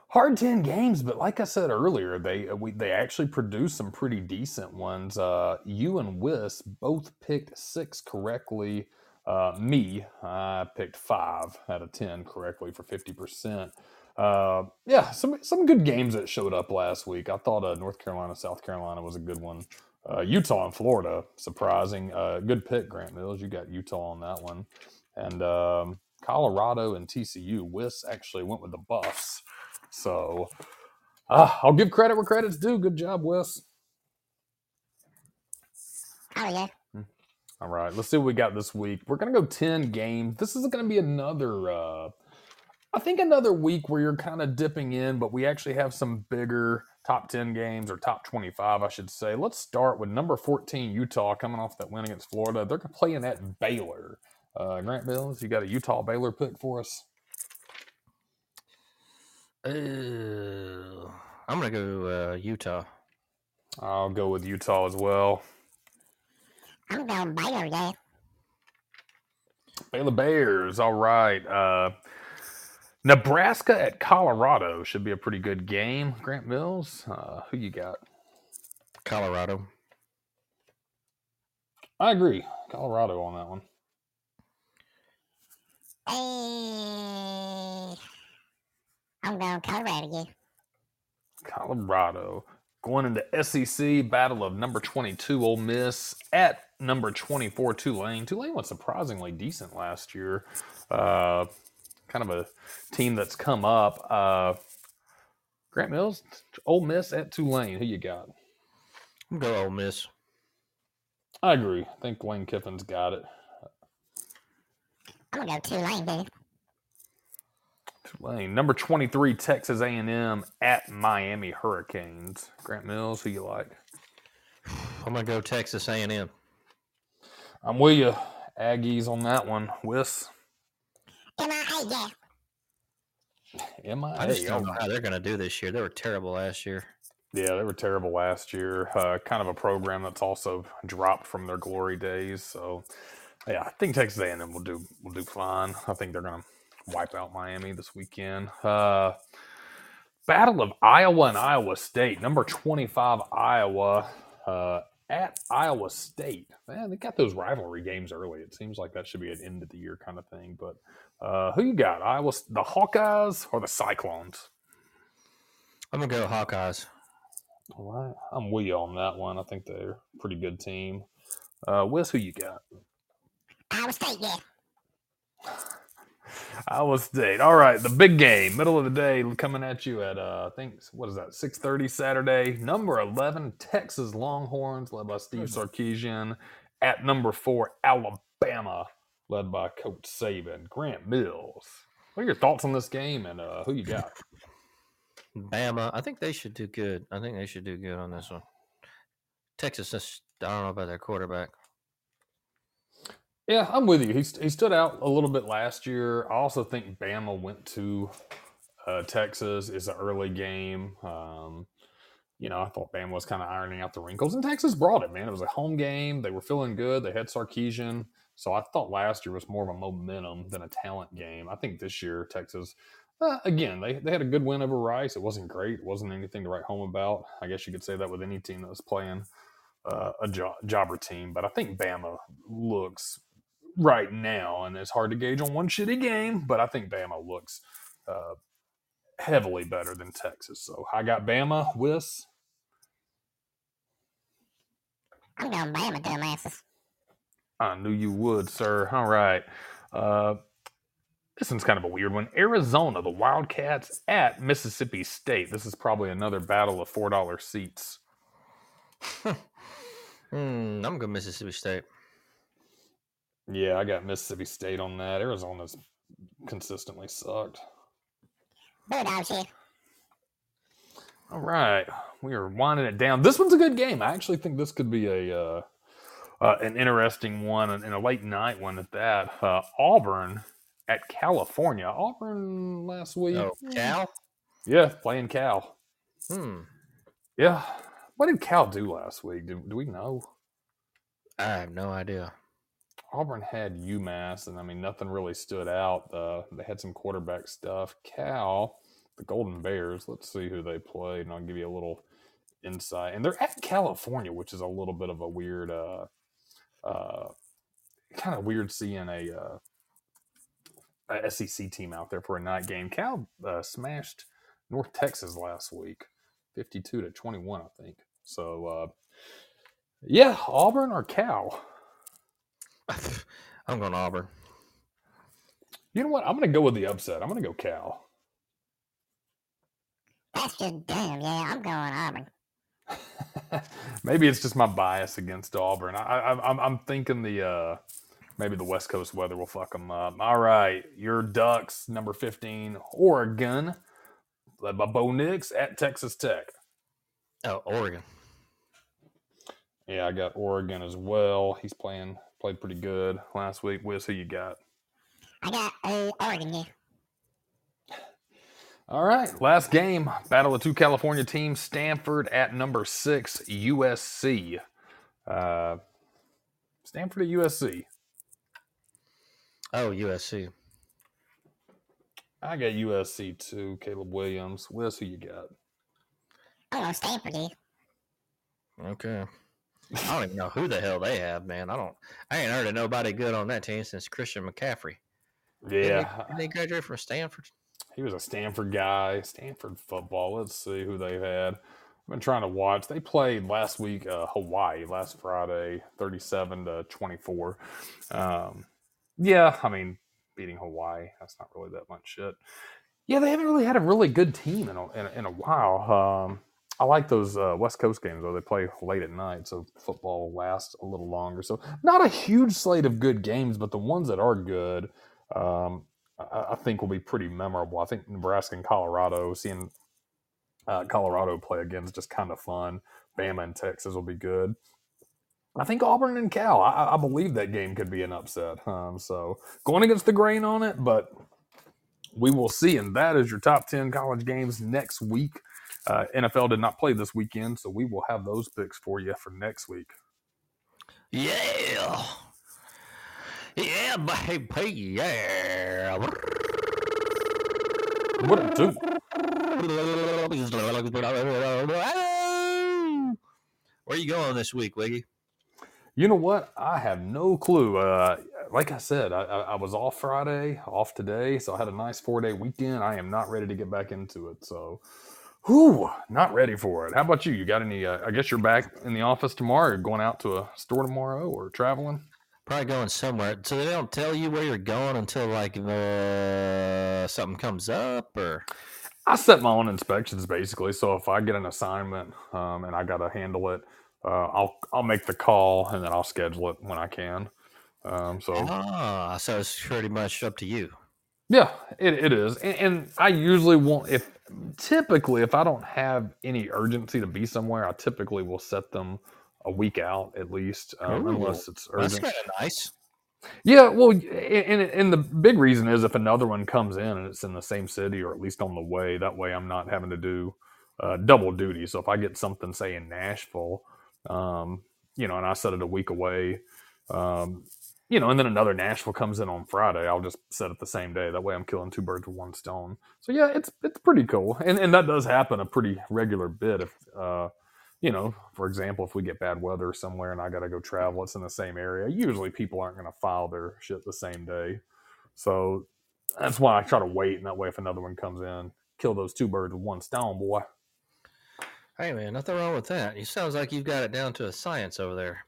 hard ten games, but like I said earlier, they uh, we, they actually produced some pretty decent ones. Uh, you and Whis both picked six correctly. Uh, me, I picked five out of ten correctly for fifty percent. Uh, yeah, some some good games that showed up last week. I thought uh, North Carolina, South Carolina was a good one. Uh, Utah and Florida, surprising. Uh, good pick, Grant Mills. You got Utah on that one. And um, Colorado and TCU. Whis actually went with the Buffs. So uh, I'll give credit where credit's due. Good job, Whis. Oh, yeah. All right, let's see what we got this week. We're going to go 10 games. This is going to be another, uh, I think, another week where you're kind of dipping in, but we actually have some bigger top 10 games or top 25, I should say. Let's start with number 14, Utah, coming off that win against Florida. They're playing at Baylor. Uh, Grant Bills, you got a Utah Baylor pick for us? Uh, I'm gonna go uh, Utah. I'll go with Utah as well. I'm going Baylor, yeah. Baylor Bears, all right. Uh, Nebraska at Colorado should be a pretty good game. Grant Mills, uh, who you got? Colorado. I agree. Colorado on that one. Hey. I'm going Colorado, yeah. Colorado going into SEC battle of number 22 Ole Miss at number 24 Tulane. Tulane was surprisingly decent last year. Uh, kind of a team that's come up. Uh, Grant Mills, Ole Miss at Tulane. Who you got? I'm gonna go Ole Miss. I agree. I think Lane Kiffin's got it. I'm going to go Tulane, baby. Tulane, number 23 Texas A&M at Miami Hurricanes. Grant Mills, who you like? I'm gonna go Texas A&M. I'm with you. Aggies on that one. Whis. MIA, yeah. MIA. I just don't know how they're gonna do this year. They were terrible last year. Yeah, they were terrible last year. Uh, kind of a program that's also dropped from their glory days. So, yeah, I think Texas A&M will do will do fine. I think they're gonna wipe out Miami this weekend. Uh, Battle of Iowa and Iowa State. Number twenty five Iowa uh, at Iowa State. Man, they got those rivalry games early. It seems like that should be an end of the year kind of thing. But uh, who you got? Iowa, the Hawkeyes or the Cyclones? I'm gonna go Hawkeyes. All right, I'm with you on that one. I think they're a pretty good team. Uh, Whis, who you got? Iowa State, yeah. Iowa State. All right, the big game, middle of the day, coming at you at uh, I think what is that? Six thirty Saturday. Number eleven, Texas Longhorns, led by Steve Sarkisian. At number four, Alabama, led by Coach Saban. Grant Mills. What are your thoughts on this game, and uh, who you got? Bama. I think they should do good. I think they should do good on this one. Texas, I don't know about their quarterback. Yeah, I'm with you. He, he stood out a little bit last year. I also think Bama went to uh, Texas. It's an early game. Um, you know, I thought Bama was kind of ironing out the wrinkles, and Texas brought it, man. It was a home game. They were feeling good. They had Sarkisian. So I thought last year was more of a momentum than a talent game. I think this year, Texas, uh, again, they, they had a good win over Rice. It wasn't great. It wasn't anything to write home about. I guess you could say that with any team that was playing uh, a jo- jobber team. But I think Bama looks right now, and it's hard to gauge on one shitty game, but I think Bama looks uh, heavily better than Texas. So I got Bama, Whis. I'm going Bama, dumbasses. I knew you would, sir. All right. Uh, this one's kind of a weird one. Arizona, the Wildcats at Mississippi State. This is probably another battle of $4 seats. Hmm, I'm going Mississippi State. Yeah, I got Mississippi State on that. Arizona's consistently sucked. Bulldogs here. All right, we are winding it down. This one's a good game. I actually think this could be a uh, uh, an interesting one and, and a late night one at that. Uh, Auburn at California. Auburn last week. Oh, Cal? Yeah, playing Cal. Hmm. Yeah. What did Cal do last week? Do, do we know? I have no idea. Auburn had UMass, and I mean, nothing really stood out. Uh, they had some quarterback stuff. Cal, the Golden Bears, let's see who they played, and I'll give you a little insight. And they're at California, which is a little bit of a weird, uh, uh, kind of weird seeing a, uh, a SEC team out there for a night game. Cal uh, smashed North Texas last week, 52 to 21, I think. So, uh, yeah, Auburn or Cal? I'm going Auburn. You know what? I'm going to go with the upset. I'm going to go Cal. That's just dumb, yeah. I'm going Auburn. maybe it's just my bias against Auburn. I, I, I'm, I'm thinking the uh, maybe the West Coast weather will fuck them up. All right, your Ducks, number 15, Oregon, led by Bo Nix at Texas Tech. Oh, Oregon. Yeah, I got Oregon as well. He's playing played pretty good last week. Whis, who you got? I got uh, Oregon, yeah. All right, last game. Battle of two California teams. Stanford at number six, USC. Uh, Stanford at USC. Oh, USC. I got USC too. Caleb Williams. Whis, who you got? I'm Stanford. Okay. I don't even know who the hell they have, man. I don't. I ain't heard of nobody good on that team since Christian McCaffrey. Yeah, didn't he graduate from Stanford? he was a Stanford guy. Stanford football. Let's see who they've had. I've been trying to watch. They played last week, uh, Hawaii, last Friday, thirty-seven to twenty-four. Um, yeah, I mean, beating Hawaii, that's not really that much shit. Yeah, they haven't really had a really good team in a, in a, in a while. Um, I like those uh, West Coast games though. They play late at night, so football lasts a little longer. So not a huge slate of good games, but the ones that are good, um, I, I think will be pretty memorable. I think Nebraska and Colorado, seeing uh, Colorado play again is just kind of fun. Bama and Texas will be good. I think Auburn and Cal. I, I believe that game could be an upset. Um, so going against the grain on it, but we will see. And that is your top ten college games next week. Uh, NFL did not play this weekend, so we will have those picks for you for next week. Yeah. Yeah, baby. Yeah. What it do? Where you going this week, Wiggy? You know what? I have no clue. Uh, like I said, I, I, I was off Friday, off today, so I had a nice four day weekend. I am not ready to get back into it. So, whew, not ready for it. How about you? You got any? Uh, I guess you're back in the office tomorrow. Or going out to a store tomorrow, or traveling? Probably going somewhere. So they don't tell you where you're going until like uh, something comes up, or I set my own inspections basically. So if I get an assignment um, and I got to handle it, uh, I'll I'll make the call and then I'll schedule it when I can. Um, so ah, so it's pretty much up to you. yeah, it, it is. And, and I usually won't if typically if I don't have any urgency to be somewhere, I typically will set them a week out at least, um, Ooh, unless it's That's urgent. kind of nice. Yeah, well, and, and and the big reason is if another one comes in and it's in the same city or at least on the way, that way I'm not having to do uh, double duty. So if I get something, say in Nashville, um, you know, and I set it a week away, um, you know, and then another Nashville comes in on Friday, I'll just set it the same day. That way I'm killing two birds with one stone. So yeah, it's it's pretty cool, and and that does happen a pretty regular bit if. Uh, you know, for example, if we get bad weather somewhere and I got to go travel, it's in the same area. Usually, people aren't going to file their shit the same day, so that's why I try to wait. And that way, if another one comes in, kill those two birds with one stone, boy. Hey man, nothing wrong with that. You sounds like you've got it down to a science over there.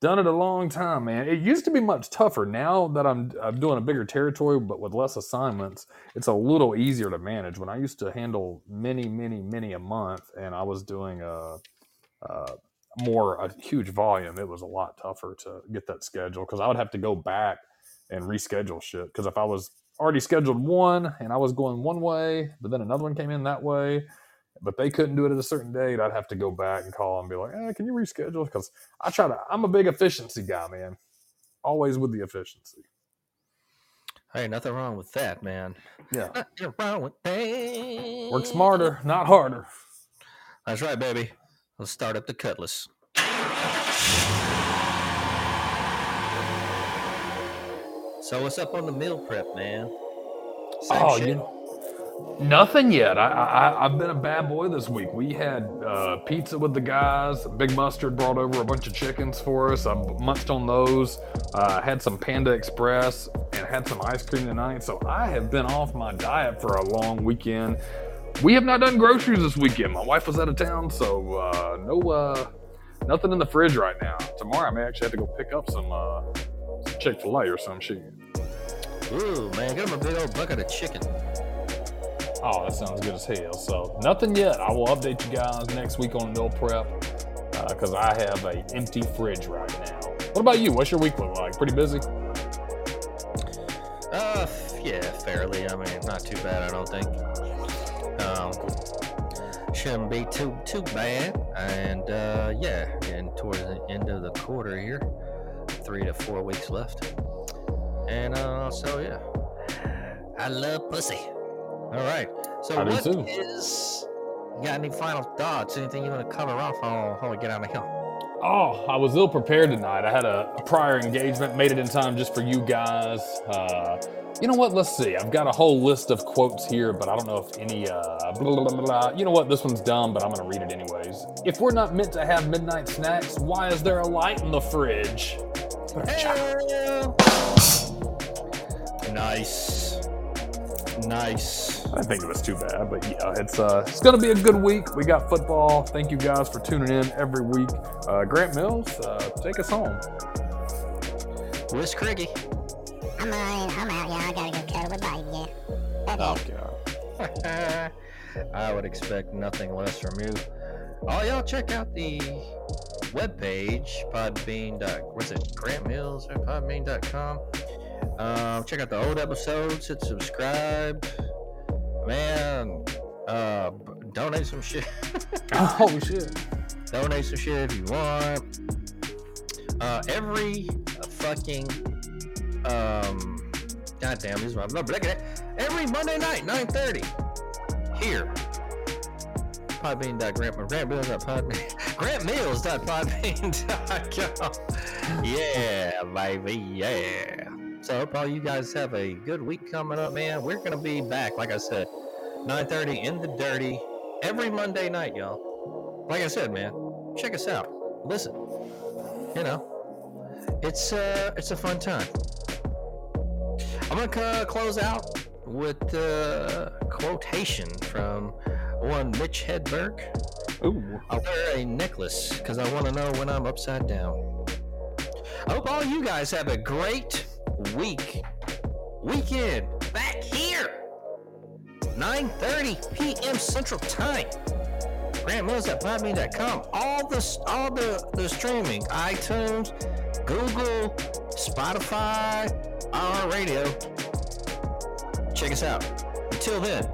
Done it a long time, man. It used to be much tougher. Now that I'm I'm doing a bigger territory, but with less assignments, it's a little easier to manage. When I used to handle many, many, many a month, and I was doing a, a more a huge volume, it was a lot tougher to get that schedule because I would have to go back and reschedule shit. Because if I was already scheduled one and I was going one way, but then another one came in that way, but they couldn't do it at a certain date, I'd have to go back and call and be like, eh, "Can you reschedule?" Because I try to. I'm a big efficiency guy, man. Always with the efficiency. Hey, nothing wrong with that, man. Yeah. Nothing wrong with that. Work smarter, not harder. That's right, baby. Let's start up the cutlass. So what's up on the meal prep, man? Same oh, shit? you know, nothing yet. I, I I've been a bad boy this week. We had uh, pizza with the guys. Big Mustard brought over a bunch of chickens for us. I munched on those. Uh, had some Panda Express and had some ice cream tonight. So I have been off my diet for a long weekend. We have not done groceries this weekend. My wife was out of town, so uh, no uh, nothing in the fridge right now. Tomorrow I may actually have to go pick up some uh, Chick Fil A or some shit. Ooh, man, get him a big old bucket of chicken. Oh, that sounds good as hell. So nothing yet. I will update you guys next week on meal prep because I have a empty fridge right now. What about you? What's your week look like? Pretty busy. Uh, yeah, fairly. I mean, not too bad, I don't think. Um, shouldn't be too too bad. And uh, yeah, getting towards the end of the quarter here, three to four weeks left. And uh, so yeah, I love pussy. All right. So I what is- You got any final thoughts? Anything you want to cover off how we get out of here? Oh, I was ill prepared tonight. I had a, a prior engagement, made it in time just for you guys. Uh, you know what? Let's see. I've got a whole list of quotes here, but I don't know if any. Uh, blah, blah, blah. You know what? This one's dumb, but I'm going to read it anyways. If we're not meant to have midnight snacks, why is there a light in the fridge? Nice. Nice. I didn't think it was too bad, but yeah, it's uh, it's gonna be a good week. We got football. Thank you guys for tuning in every week. Uh, Grant Mills, uh, take us home. Where's Craigie? I'm out. I'm out. Yeah, I gotta go cuddle with Bite. Yeah. That's Oh god. I would expect nothing less from you. Oh, y'all check out the webpage, podbean. dot- What's it? Grant Mills or podbean.com. Um, check out the old episodes. Hit subscribe. Man, uh, donate some shit. Oh shit. donate some shit if you want. Uh, every fucking um, goddamn, this is my look at it. Every Monday night, 9:30, here. Podbean.grant, grantmills.podbean, grantmills.podbean.com. Yeah, baby, yeah. So I hope all you guys have a good week coming up, man. We're gonna be back, like I said, 9:30 in the dirty every Monday night, y'all. Like I said, man, check us out. listen. You know, it's uh, it's a fun time. I'm gonna uh, close out with a quotation from one Mitch Hedberg. Ooh. I'll wear a necklace because I want to know when I'm upside down. I hope all you guys have a great week, weekend back here. 9:30 p.m. Central Time. Grant Mills at podbean.com. All the all the the streaming, iTunes, Google, Spotify, our radio. Check us out. Until then,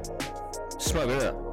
smoke it up.